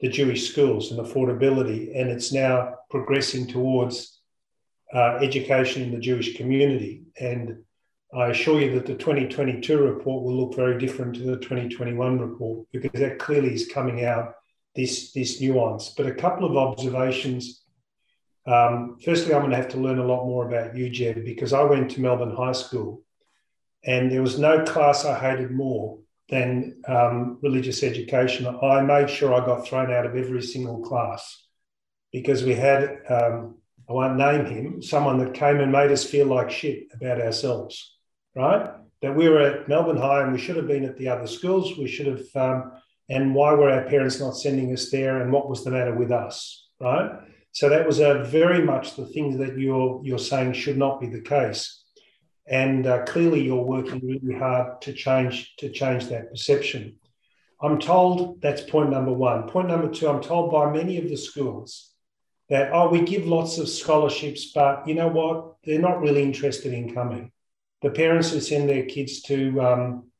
the Jewish schools and affordability, and it's now progressing towards uh, education in the Jewish community. And I assure you that the 2022 report will look very different to the 2021 report because that clearly is coming out this, this nuance. But a couple of observations. Um, firstly, I'm going to have to learn a lot more about UJEB because I went to Melbourne High School and there was no class I hated more than um, religious education. I made sure I got thrown out of every single class because we had, um, I won't name him, someone that came and made us feel like shit about ourselves, right? That we were at Melbourne High and we should have been at the other schools. We should have, um, and why were our parents not sending us there and what was the matter with us, right? So that was a very much the things that you're, you're saying should not be the case and uh, clearly you're working really hard to change to change that perception. I'm told that's point number one. Point number two, I'm told by many of the schools that oh, we give lots of scholarships, but you know what? They're not really interested in coming. The parents who send their kids to um,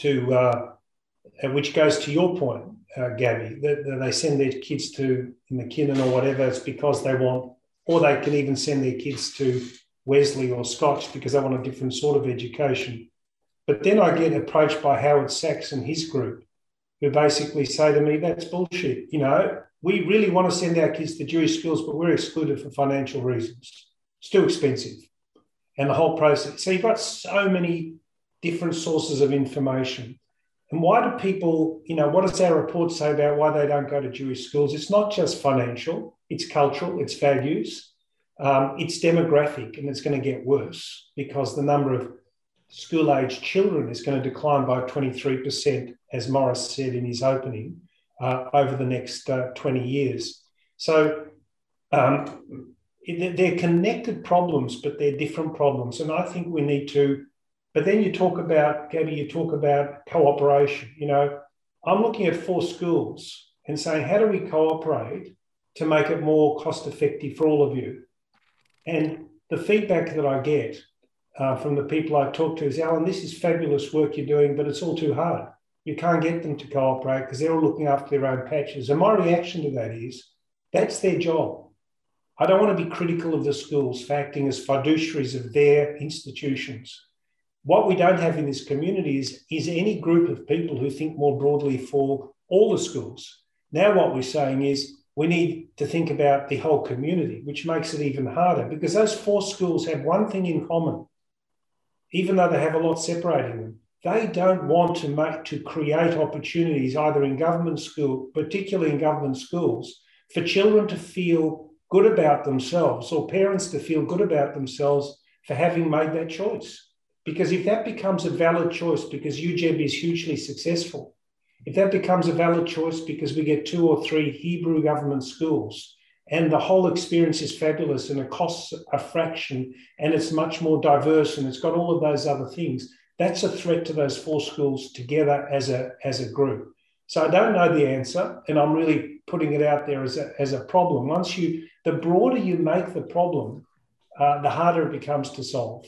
to uh, which goes to your point, uh, Gabby, that, that they send their kids to McKinnon or whatever. It's because they want, or they can even send their kids to Wesley or Scotch because they want a different sort of education. But then I get approached by Howard Sachs and his group, who basically say to me, that's bullshit. You know, we really want to send our kids to Jewish schools, but we're excluded for financial reasons. It's too expensive. And the whole process. So you've got so many different sources of information. And why do people, you know, what does our report say about why they don't go to Jewish schools? It's not just financial, it's cultural, it's values, um, it's demographic and it's going to get worse because the number of school age children is going to decline by 23%, as Morris said in his opening, uh, over the next uh, 20 years. So um, they're connected problems, but they're different problems. And I think we need to, but then you talk about, Gabby, you talk about cooperation. You know, I'm looking at four schools and saying, how do we cooperate to make it more cost effective for all of you? And the feedback that I get uh, from the people I talk to is, Alan, this is fabulous work you're doing, but it's all too hard. You can't get them to cooperate because they're all looking after their own patches. And my reaction to that is, that's their job. I don't want to be critical of the schools for acting as fiduciaries of their institutions. What we don't have in this community is, is any group of people who think more broadly for all the schools. Now, what we're saying is we need to think about the whole community, which makes it even harder because those four schools have one thing in common, even though they have a lot separating them. They don't want to make to create opportunities either in government school, particularly in government schools, for children to feel good about themselves or parents to feel good about themselves for having made that choice. Because if that becomes a valid choice because UJEB is hugely successful, if that becomes a valid choice because we get two or three Hebrew government schools and the whole experience is fabulous and it costs a fraction and it's much more diverse and it's got all of those other things, that's a threat to those four schools together as a, as a group. So I don't know the answer, and I'm really putting it out there as a, as a problem. Once you, the broader you make the problem, uh, the harder it becomes to solve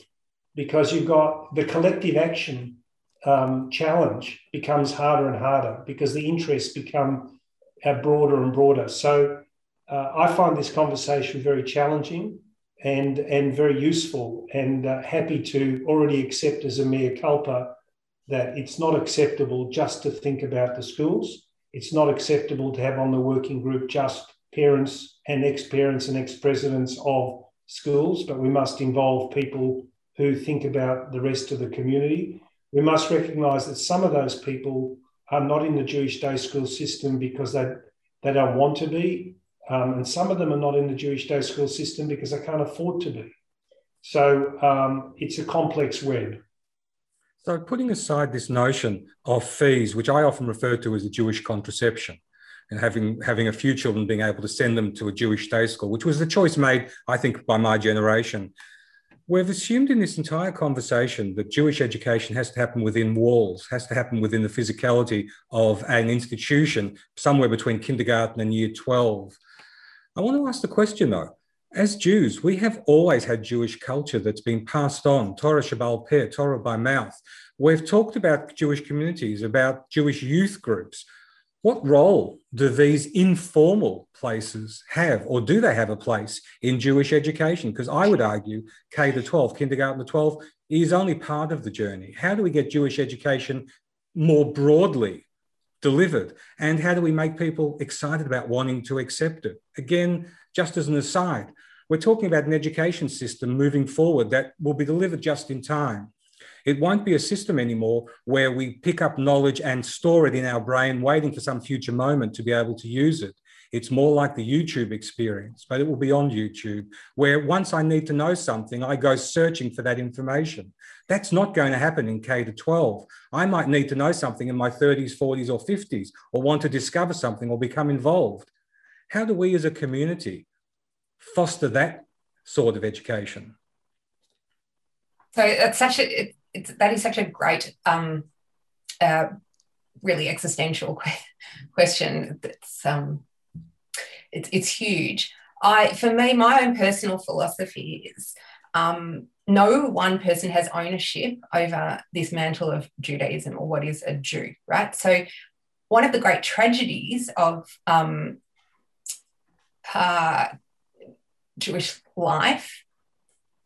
because you've got the collective action um, challenge becomes harder and harder because the interests become uh, broader and broader. So uh, I find this conversation very challenging and, and very useful and uh, happy to already accept as a mea culpa that it's not acceptable just to think about the schools. It's not acceptable to have on the working group just parents and ex parents and ex presidents of schools, but we must involve people who think about the rest of the community. We must recognize that some of those people are not in the Jewish day school system because they, they don't want to be. Um, and some of them are not in the Jewish day school system because they can't afford to be. So um, it's a complex web. So, putting aside this notion of fees, which I often refer to as a Jewish contraception, and having having a few children being able to send them to a Jewish day school, which was the choice made, I think, by my generation. We've assumed in this entire conversation that Jewish education has to happen within walls, has to happen within the physicality of an institution, somewhere between kindergarten and year 12. I want to ask the question though as Jews, we have always had Jewish culture that's been passed on, Torah Shebe'al Peh, Torah by mouth. We've talked about Jewish communities, about Jewish youth groups. What role do these informal places have, or do they have a place in Jewish education? Because I would argue K to 12, kindergarten to 12, is only part of the journey. How do we get Jewish education more broadly delivered? And how do we make people excited about wanting to accept it? Again, just as an aside, we're talking about an education system moving forward that will be delivered just in time. It won't be a system anymore where we pick up knowledge and store it in our brain, waiting for some future moment to be able to use it. It's more like the YouTube experience, but it will be on YouTube, where once I need to know something, I go searching for that information. That's not going to happen in K to 12. I might need to know something in my 30s, 40s, or 50s, or want to discover something or become involved. How do we as a community foster that sort of education? So it's such a it, it's, that is such a great, um, uh, really existential *laughs* question. That's um, it's it's huge. I for me, my own personal philosophy is um, no one person has ownership over this mantle of Judaism or what is a Jew, right? So one of the great tragedies of um, uh, Jewish life,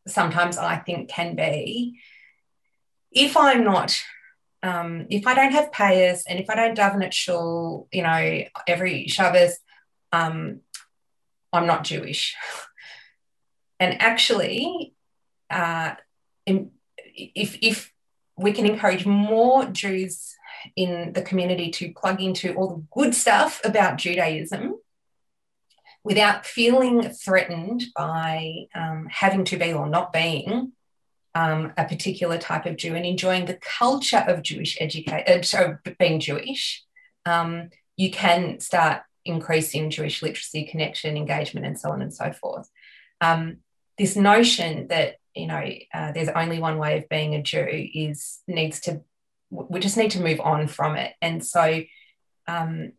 sometimes I think can be if I'm not, um, if I don't have payos and if I don't daven at shul, you know, every Shabbos, um, I'm not Jewish. *laughs* and actually, uh, in, if, if we can encourage more Jews in the community to plug into all the good stuff about Judaism, without feeling threatened by um, having to be or not being um, a particular type of Jew and enjoying the culture of Jewish education, uh, so being Jewish, um, you can start increasing Jewish literacy, connection, engagement, and so on and so forth. Um, this notion that you know uh, there's only one way of being a Jew is needs to we just need to move on from it, and so um,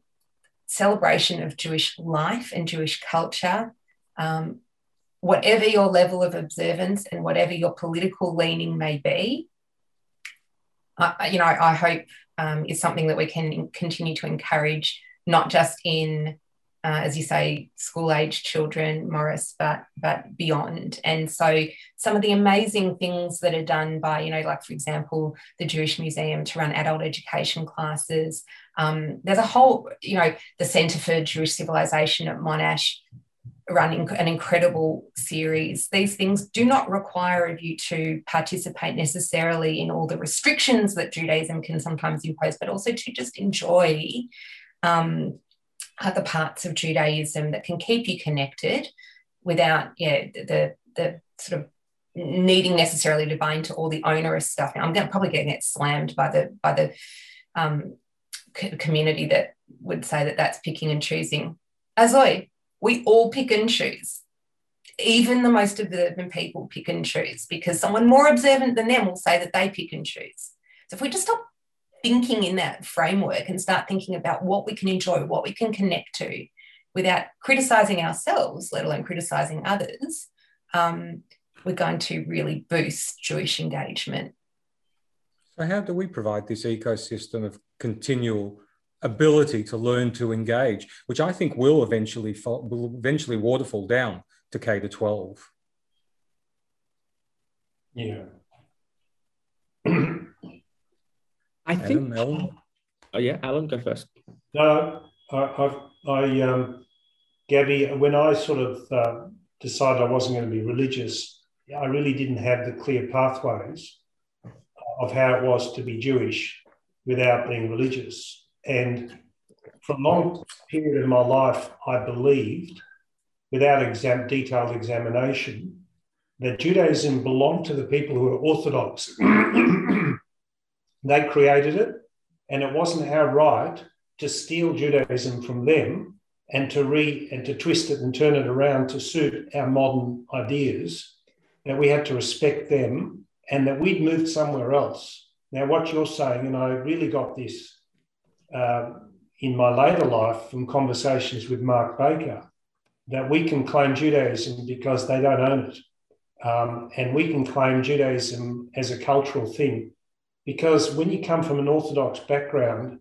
celebration of Jewish life and Jewish culture, um, whatever your level of observance and whatever your political leaning may be, uh, you know, I hope um, is something that we can continue to encourage, not just in uh, as you say, school age children, Morris, but but beyond. And so some of the amazing things that are done by, you know, like for example, the Jewish Museum to run adult education classes. Um, there's a whole, you know, the Centre for Jewish Civilization at Monash running an incredible series. These things do not require of you to participate necessarily in all the restrictions that Judaism can sometimes impose, but also to just enjoy um, other parts of Judaism that can keep you connected without yeah, the, the sort of needing necessarily to buy into all the onerous stuff. Now, I'm going to probably get slammed by the by the um, community that would say that that's picking and choosing. As I, we all pick and choose. Even the most observant people pick and choose because someone more observant than them will say that they pick and choose. So if we just stop thinking in that framework and start thinking about what we can enjoy, what we can connect to without criticizing ourselves, let alone criticizing others, um, we're going to really boost Jewish engagement. So, how do we provide this ecosystem of continual ability to learn to engage, which I think will eventually fall, will eventually waterfall down to K to 12? Yeah. I think. Alan, Oh yeah, Alan, go first. No, I, I, I um, Gabby, when I sort of uh, decided I wasn't going to be religious, I really didn't have the clear pathways. of how it was to be Jewish without being religious. And for a long period of my life, I believed, without exam- detailed examination, that Judaism belonged to the people who were Orthodox. *clears throat* they created it, and it wasn't our right to steal Judaism from them and to re and to twist it and turn it around to suit our modern ideas. That we had to respect them and that we'd moved somewhere else. Now, what you're saying, and I really got this uh, in my later life from conversations with Mark Baker, that we can claim Judaism because they don't own it. Um, and we can claim Judaism as a cultural thing because when you come from an Orthodox background,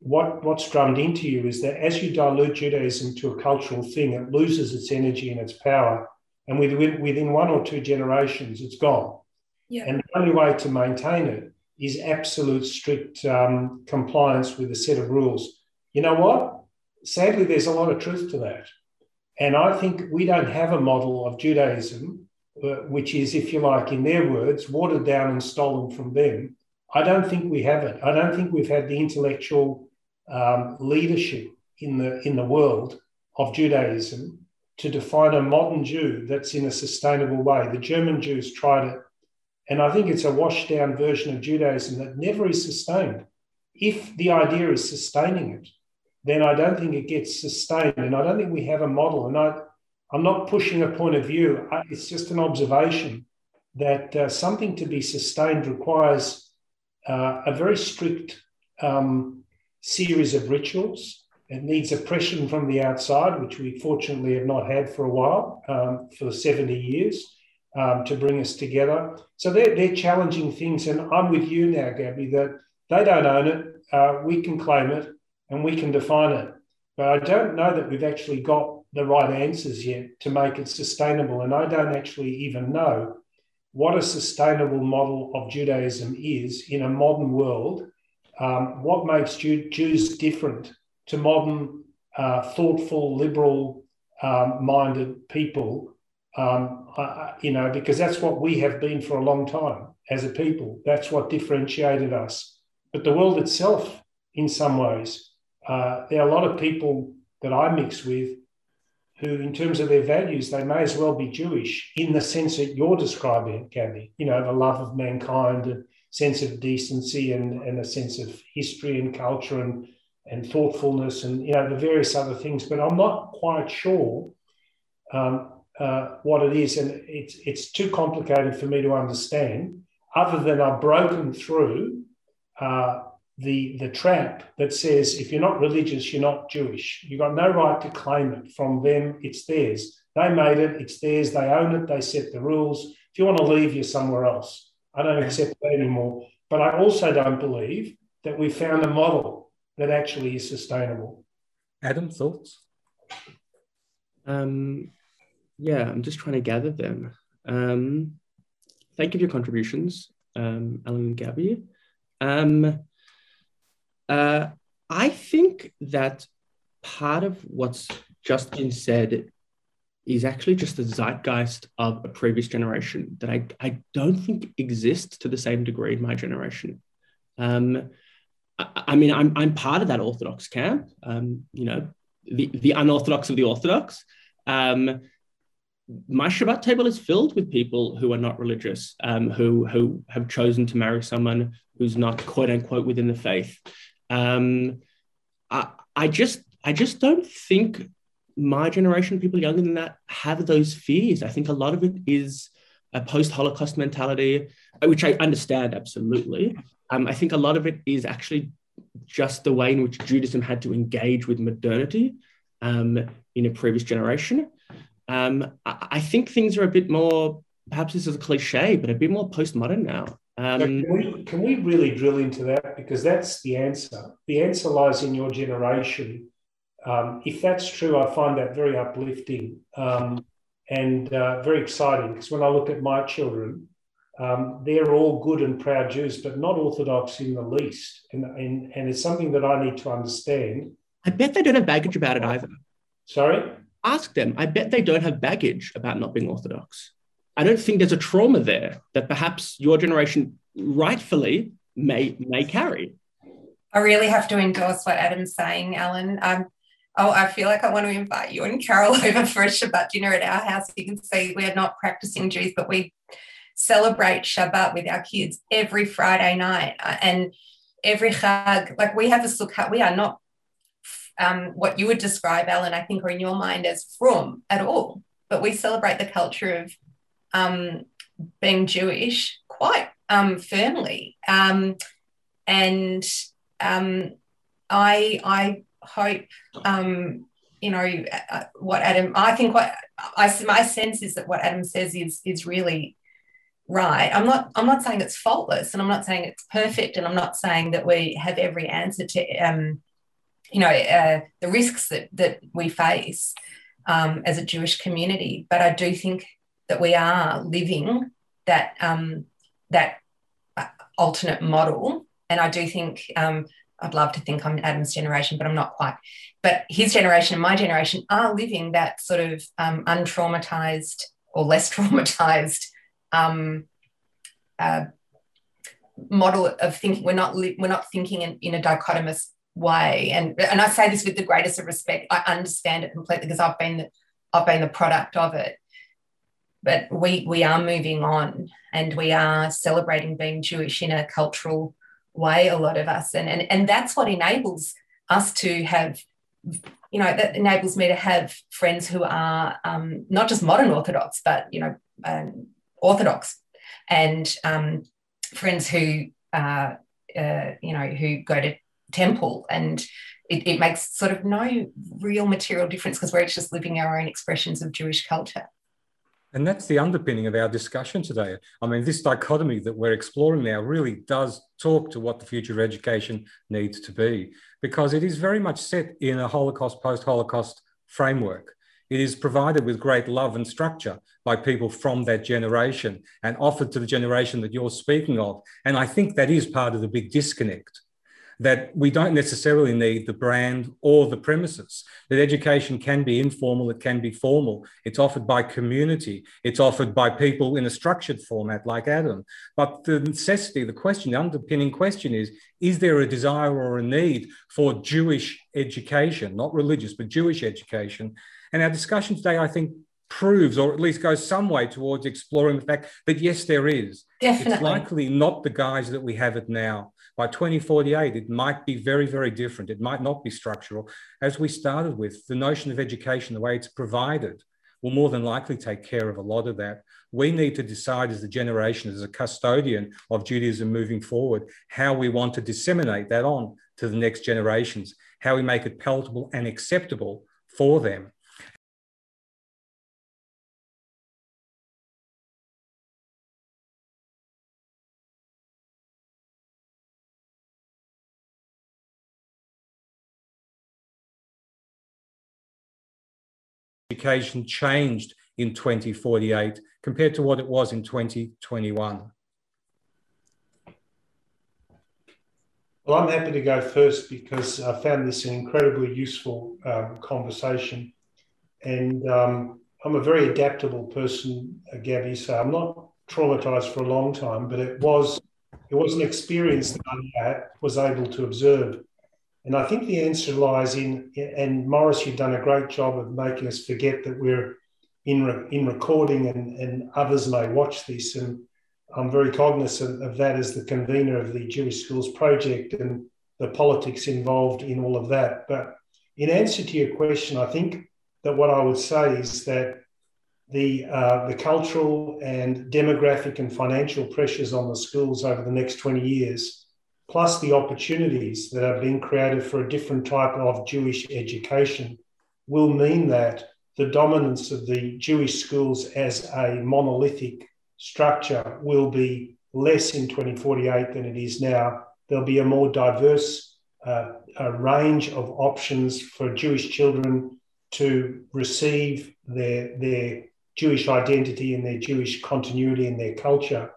what, what's drummed into you is that as you dilute Judaism to a cultural thing, it loses its energy and its power. And within, within one or two generations, it's gone. Yeah. And the only way to maintain it is absolute strict um, compliance with a set of rules. You know what? Sadly, there's a lot of truth to that. And I think we don't have a model of Judaism, uh, which is, if you like, in their words, watered down and stolen from them. I don't think we have it. I don't think we've had the intellectual um, leadership in the in the world of Judaism to define a modern Jew that's in a sustainable way. The German Jews tried it, and I think it's a washed down version of Judaism that never is sustained. If the idea is sustaining it, then I don't think it gets sustained, and I don't think we have a model. And I, I'm not pushing a point of view. It's just an observation that uh, something to be sustained requires uh, a very strict um, series of rituals. It needs oppression from the outside, which we fortunately have not had for a while, um, for 70 years, um, to bring us together. So they're, they're challenging things. And I'm with you now, Gabby, that they don't own it. Uh, we can claim it and we can define it. But I don't know that we've actually got the right answers yet to make it sustainable. And I don't actually even know what a sustainable model of Judaism is in a modern world um, what makes Jew, Jews different to modern, uh, thoughtful, liberal um, minded people, you know, because that's what we have been for a long time as a people. That's what differentiated us. But the world itself, in some ways, uh, there are a lot of people that I mix with who, in terms of their values, they may as well be Jewish in the sense that you're describing, Gabby, you know, the love of mankind and sense of decency and, and a sense of history and culture and, and thoughtfulness and you know the various other things. But I'm not quite sure um, uh, what it is, and it's it's too complicated for me to understand. Other than I've broken through uh, the the trap that says if you're not religious, you're not Jewish. You've got no right to claim it from them. It's theirs. They made it. It's theirs. They own it. They set the rules. If you want to leave, you're somewhere else. I don't accept that anymore. But I also don't believe that we found a model that actually is sustainable. Adam, thoughts? Um, yeah, I'm just trying to gather them. Um, thank you for your contributions, um, Alan and Gabby. Um, uh, I think that part of what's just been said is actually just the zeitgeist of a previous generation that I, I don't think exists to the same degree in my generation. Um, I, I, mean, I'm, I'm part of that Orthodox camp, um, you know, the, the unorthodox of the Orthodox. Um, my Shabbat table is filled with people who are not religious, um, who, who have chosen to marry someone who's not quote unquote within the faith. Um, I, I just I just don't think my generation, people younger than that, have those fears. I think a lot of it is a post-Holocaust mentality, which I understand absolutely. Um, I think a lot of it is actually just the way in which Judaism had to engage with modernity um, in a previous generation. Um, I, I, think things are a bit more, perhaps this is a cliche, but a bit more postmodern now. Um, can, we, can we really drill into that? Because that's the answer. The answer lies in your generation um, if that's true, I find that very uplifting um, and uh, very exciting because when I look at my children, um, they're all good and proud Jews, but not Orthodox in the least. And, and, and it's something that I need to understand. I bet they don't have baggage about it either. Sorry? Ask them. I bet they don't have baggage about not being Orthodox. I don't think there's a trauma there that perhaps your generation rightfully may may carry. I really have to endorse what Adam's saying, Alan. Um, oh, I feel like I want to invite you and Carol *laughs* over for a Shabbat dinner at our house. You can see we are not practicing Jews, but we celebrate Shabbat with our kids every Friday night uh, and every Chag. Like we have a sukkah. We are not um, what you would describe, Alan, I think, or in your mind as frum at all. But we celebrate the culture of um, being Jewish quite um, firmly. Um, and um, I, I hope, um, you know, uh, what Adam, I think what I, my sense is that what Adam says is, is really right. I'm not, I'm not saying it's faultless and I'm not saying it's perfect and I'm not saying that we have every answer to, um, you know, uh, the risks that, that we face um, as a Jewish community. But I do think that we are living that um, that uh, alternate model. And I do think um, I'd love to think I'm Adam's generation, but I'm not quite. But his generation and my generation are living that sort of um, untraumatized or less *laughs* traumatized um, uh, model of thinking. We're not li- we're not thinking in, in a dichotomous way. And and I say this with the greatest of respect. I understand it completely because I've been the, I've been the product of it but we we are moving on and we are celebrating being Jewish in a cultural way, a lot of us. And, and, and that's what enables us to have, you know, that enables me to have friends who are um, not just modern Orthodox, but, you know, um, Orthodox and um, friends who, uh, uh, you know, who go to temple and it, it makes sort of no real material difference because we're just living our own expressions of Jewish culture. And that's the underpinning of our discussion today. I mean, this dichotomy that we're exploring now really does talk to what the future of education needs to be, because it is very much set in a Holocaust, post Holocaust framework. It is provided with great love and structure by people from that generation and offered to the generation that you're speaking of. And I think that is part of the big disconnect that we don't necessarily need the brand or the premises, that education can be informal, it can be formal, it's offered by community, it's offered by people in a structured format like Adam. But the necessity, the question, the underpinning question is is there a desire or a need for Jewish education, not religious, but Jewish education? And our discussion today, I think, proves or at least goes some way towards exploring the fact that yes, there is. Definitely. It's likely not the guise that we have it now. By 2048, it might be very, very different. It might not be structural. As we started with, the notion of education, the way it's provided, will more than likely take care of a lot of that. We need to decide as a generation, as a custodian of Judaism moving forward, how we want to disseminate that on to the next generations, how we make it palatable and acceptable for them. Education changed in 2048 compared to what it was in 2021? Well, I'm happy to go first because I found this an incredibly useful um, conversation. And um, I'm a very adaptable person, uh, Gabby, so I'm not traumatized for a long time, but it was it was an experience that I was able to observe. And I think the answer lies in, and Morris, you've done a great job of making us forget that we're in, re, in recording and, and others may watch this. And I'm very cognizant of that as the convener of the Jewish Schools Project and the politics involved in all of that. But in answer to your question, I think that what I would say is that the, uh, the cultural and demographic and financial pressures on the schools over the next 20 years plus the opportunities that are being created for a different type of Jewish education, will mean that the dominance of the Jewish schools as a monolithic structure will be less in 2048 than it is now. There'll be a more diverse uh, a range of options for Jewish children to receive their, their Jewish identity and their Jewish continuity and their culture.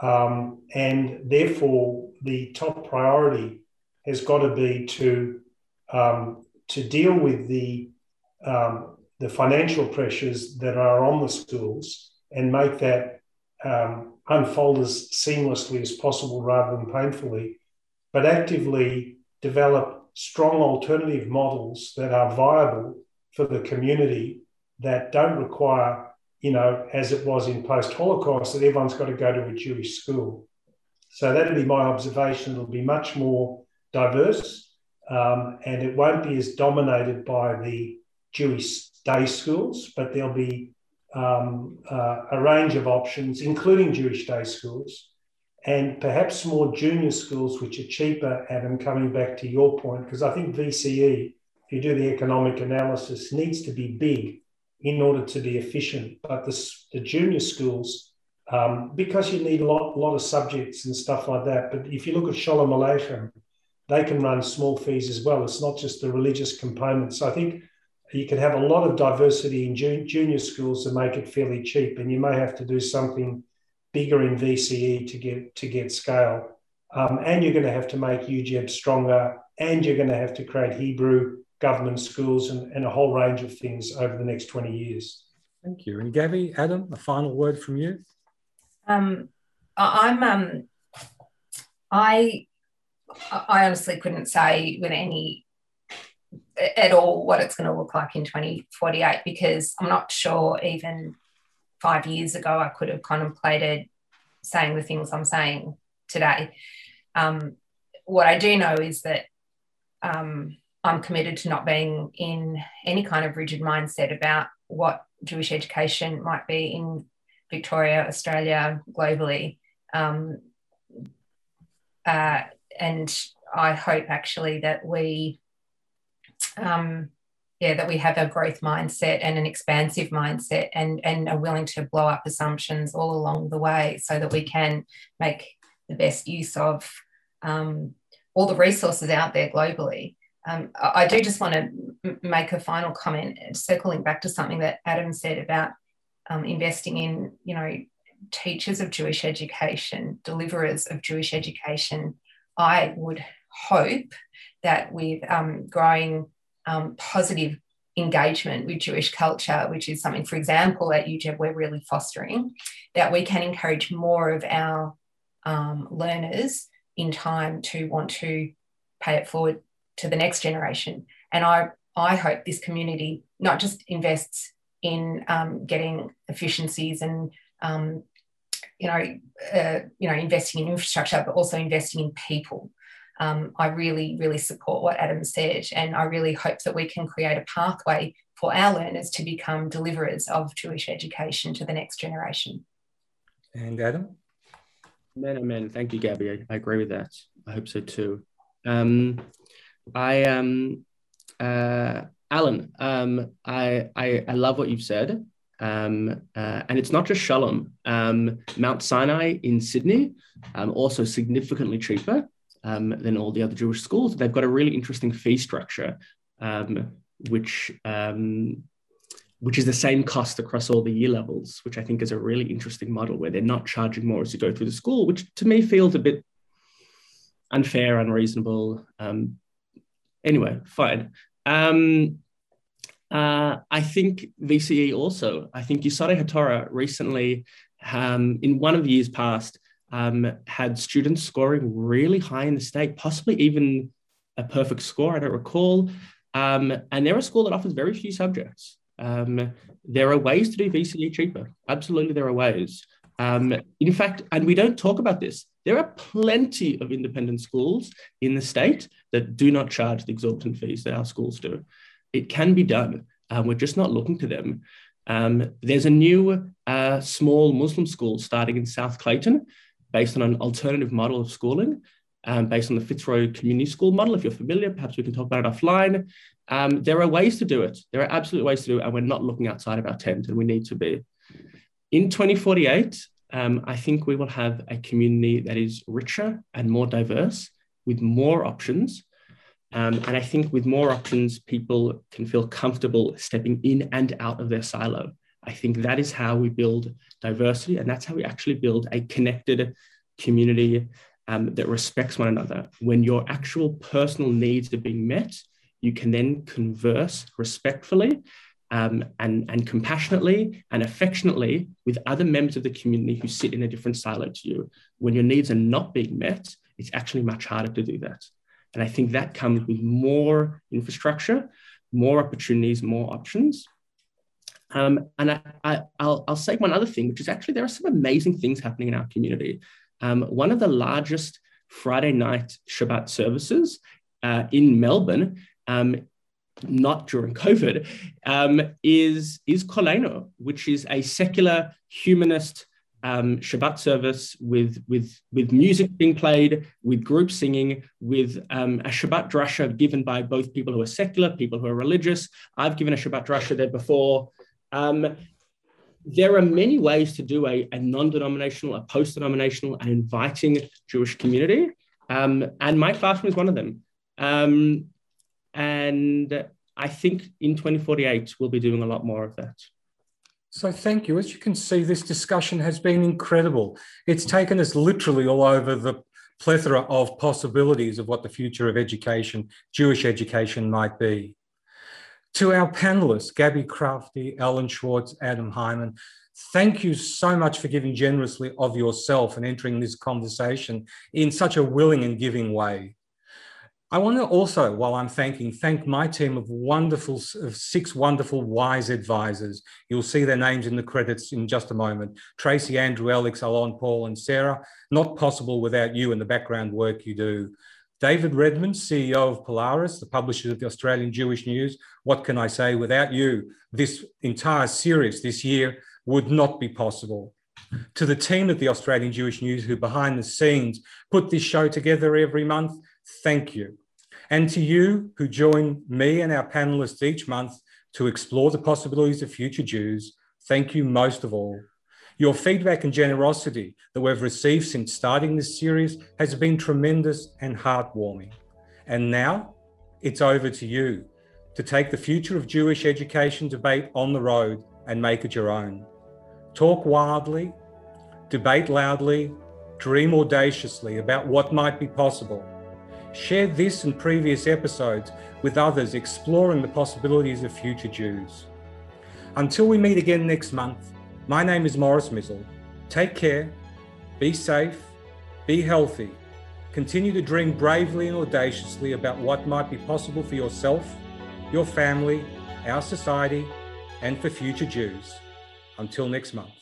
Um, and therefore, the top priority has got to be to um, to deal with the um, the financial pressures that are on the schools and make that um, unfold as seamlessly as possible rather than painfully, but actively develop strong alternative models that are viable for the community that don't require, you know, as it was in post Holocaust, that everyone's got to go to a Jewish school. So that'll be my observation. It'll be much more diverse um, and it won't be as dominated by the Jewish day schools, but there'll be um, uh, a range of options, including Jewish day schools, and perhaps more junior schools, which are cheaper. Adam, coming back to your point, because I think VCE, if you do the economic analysis, needs to be big in order to be efficient. But the, the junior schools, um, because you need a lot, lot of subjects and stuff like that. But if you look at Shalom Aleichem, they can run small fees as well. It's not just the religious component. So I think you can have a lot of diversity in junior schools to make it fairly cheap, and you may have to do something bigger in VCE to get to get scale. Um, and you're going to have to make UJEB stronger, and you're going to have to create Hebrew government schools and, and a whole range of things over the next 20 years. Thank you. And Gabby, Adam, a final word from you. Um, I'm um, I I honestly couldn't say with any at all what it's going to look like in 2048 because I'm not sure even five years ago I could have contemplated saying the things I'm saying today. Um, what I do know is that um, I'm committed to not being in any kind of rigid mindset about what Jewish education might be in Victoria, Australia, globally. Um, uh, and I hope actually that we um, yeah, that we have a growth mindset and an expansive mindset and, and are willing to blow up assumptions all along the way so that we can make the best use of um, all the resources out there globally. Um, I do just want to make a final comment, circling back to something that Adam said about um, investing in, you know, teachers of Jewish education, deliverers of Jewish education. I would hope that with um, growing um, positive engagement with Jewish culture, which is something, for example, at UJEB we're really fostering, that we can encourage more of our um, learners in time to want to pay it forward to the next generation. And I, I hope this community not just invests in um, getting efficiencies and um, you know, uh, you know, investing in infrastructure, but also investing in people um, I really, really support what Adam said. And I really hope that we can create a pathway for our learners to become deliverers of Jewish education to the next generation. And Adam? Amen, amen. Thank you, Gabby. I, I agree with that. I hope so too. Um, I um, uh, Alan, um, I, I I love what you've said. Um, uh, and it's not just Shalom. Um, Mount Sinai in Sydney, um, also significantly cheaper um, than all the other Jewish schools. They've got a really interesting fee structure, um, which um, which is the same cost across all the year levels, which I think is a really interesting model where they're not charging more as you go through the school, which to me feels a bit unfair, unreasonable. Anyway, fine. Um, uh, I think VCE also. I think Yesodei HaTorah recently, um, in one of the years past, um, had students scoring really high in the state, possibly even a perfect score. I don't recall. Um, and they're a school that offers very few subjects. Um, there are ways to do VCE cheaper. Absolutely, there are ways. Um, in fact, and we don't talk about this, there are plenty of independent schools in the state that do not charge the exorbitant fees that our schools do. It can be done. Um, we're just not looking to them. Um, there's a new uh, small Muslim school starting in South Clayton based on an alternative model of schooling, um, based on the Fitzroy Community School model. If you're familiar, perhaps we can talk about it offline. Um, there are ways to do it. There are absolute ways to do it, and we're not looking outside of our tent, and we need to be. In 2048, um, I think we will have a community that is richer and more diverse with more options. Um, and I think with more options, people can feel comfortable stepping in and out of their silo. I think that is how we build diversity, and that's how we actually build a connected community um, that respects one another. When your actual personal needs are being met, you can then converse respectfully um, and, and compassionately and affectionately with other members of the community who sit in a different silo to you. When your needs are not being met, it's actually much harder to do that. And I think that comes with more infrastructure, more opportunities, more options. Um, and I, will I'll say one other thing, which is actually there are some amazing things happening in our community. Um, one of the largest Friday night Shabbat services uh, in Melbourne um, not during *laughs* COVID, um, is, is Kolenu, which is a secular humanist um, Shabbat service with, with, with music being played, with group singing, with um, a Shabbat drasha given by both people who are secular, people who are religious. I've given a Shabbat drasha there before. Um, there are many ways to do a, a non-denominational, a post-denominational, and inviting Jewish community. Um, and my classroom is one of them. Um, and I think in 2048, we'll be doing a lot more of that. So thank you. As you can see, this discussion has been incredible. It's taken us literally all over the plethora of possibilities of what the future of education, Jewish education might be. To our panelists, Gabby Crafty, Alan Schwartz, Adam Hyman, thank you so much for giving generously of yourself and entering this conversation in such a willing and giving way. I want to also, while I'm thanking, thank my team of wonderful, of six wonderful wise advisors. You'll see their names in the credits in just a moment. Tracy, Andrew, Alex, Alon, Paul, and Sarah. Not possible without you and the background work you do. David Redmond, CEO of Polaris, the publisher of the Australian Jewish News. What can I say? Without you, this entire series this year would not be possible. To the team at the Australian Jewish News who behind the scenes put this show together every month, thank you. And to you who join me and our panelists each month to explore the possibilities of future Jews, thank you most of all. Your feedback and generosity that we've received since starting this series has been tremendous and heartwarming. And now it's over to you to take the future of Jewish education debate on the road and make it your own. Talk wildly, debate loudly, dream audaciously about what might be possible Share this and previous episodes with others exploring the possibilities of future Jews. Until we meet again next month, my name is Morris Mizzle. Take care, be safe, be healthy, continue to dream bravely and audaciously about what might be possible for yourself, your family, our society, and for future Jews. Until next month.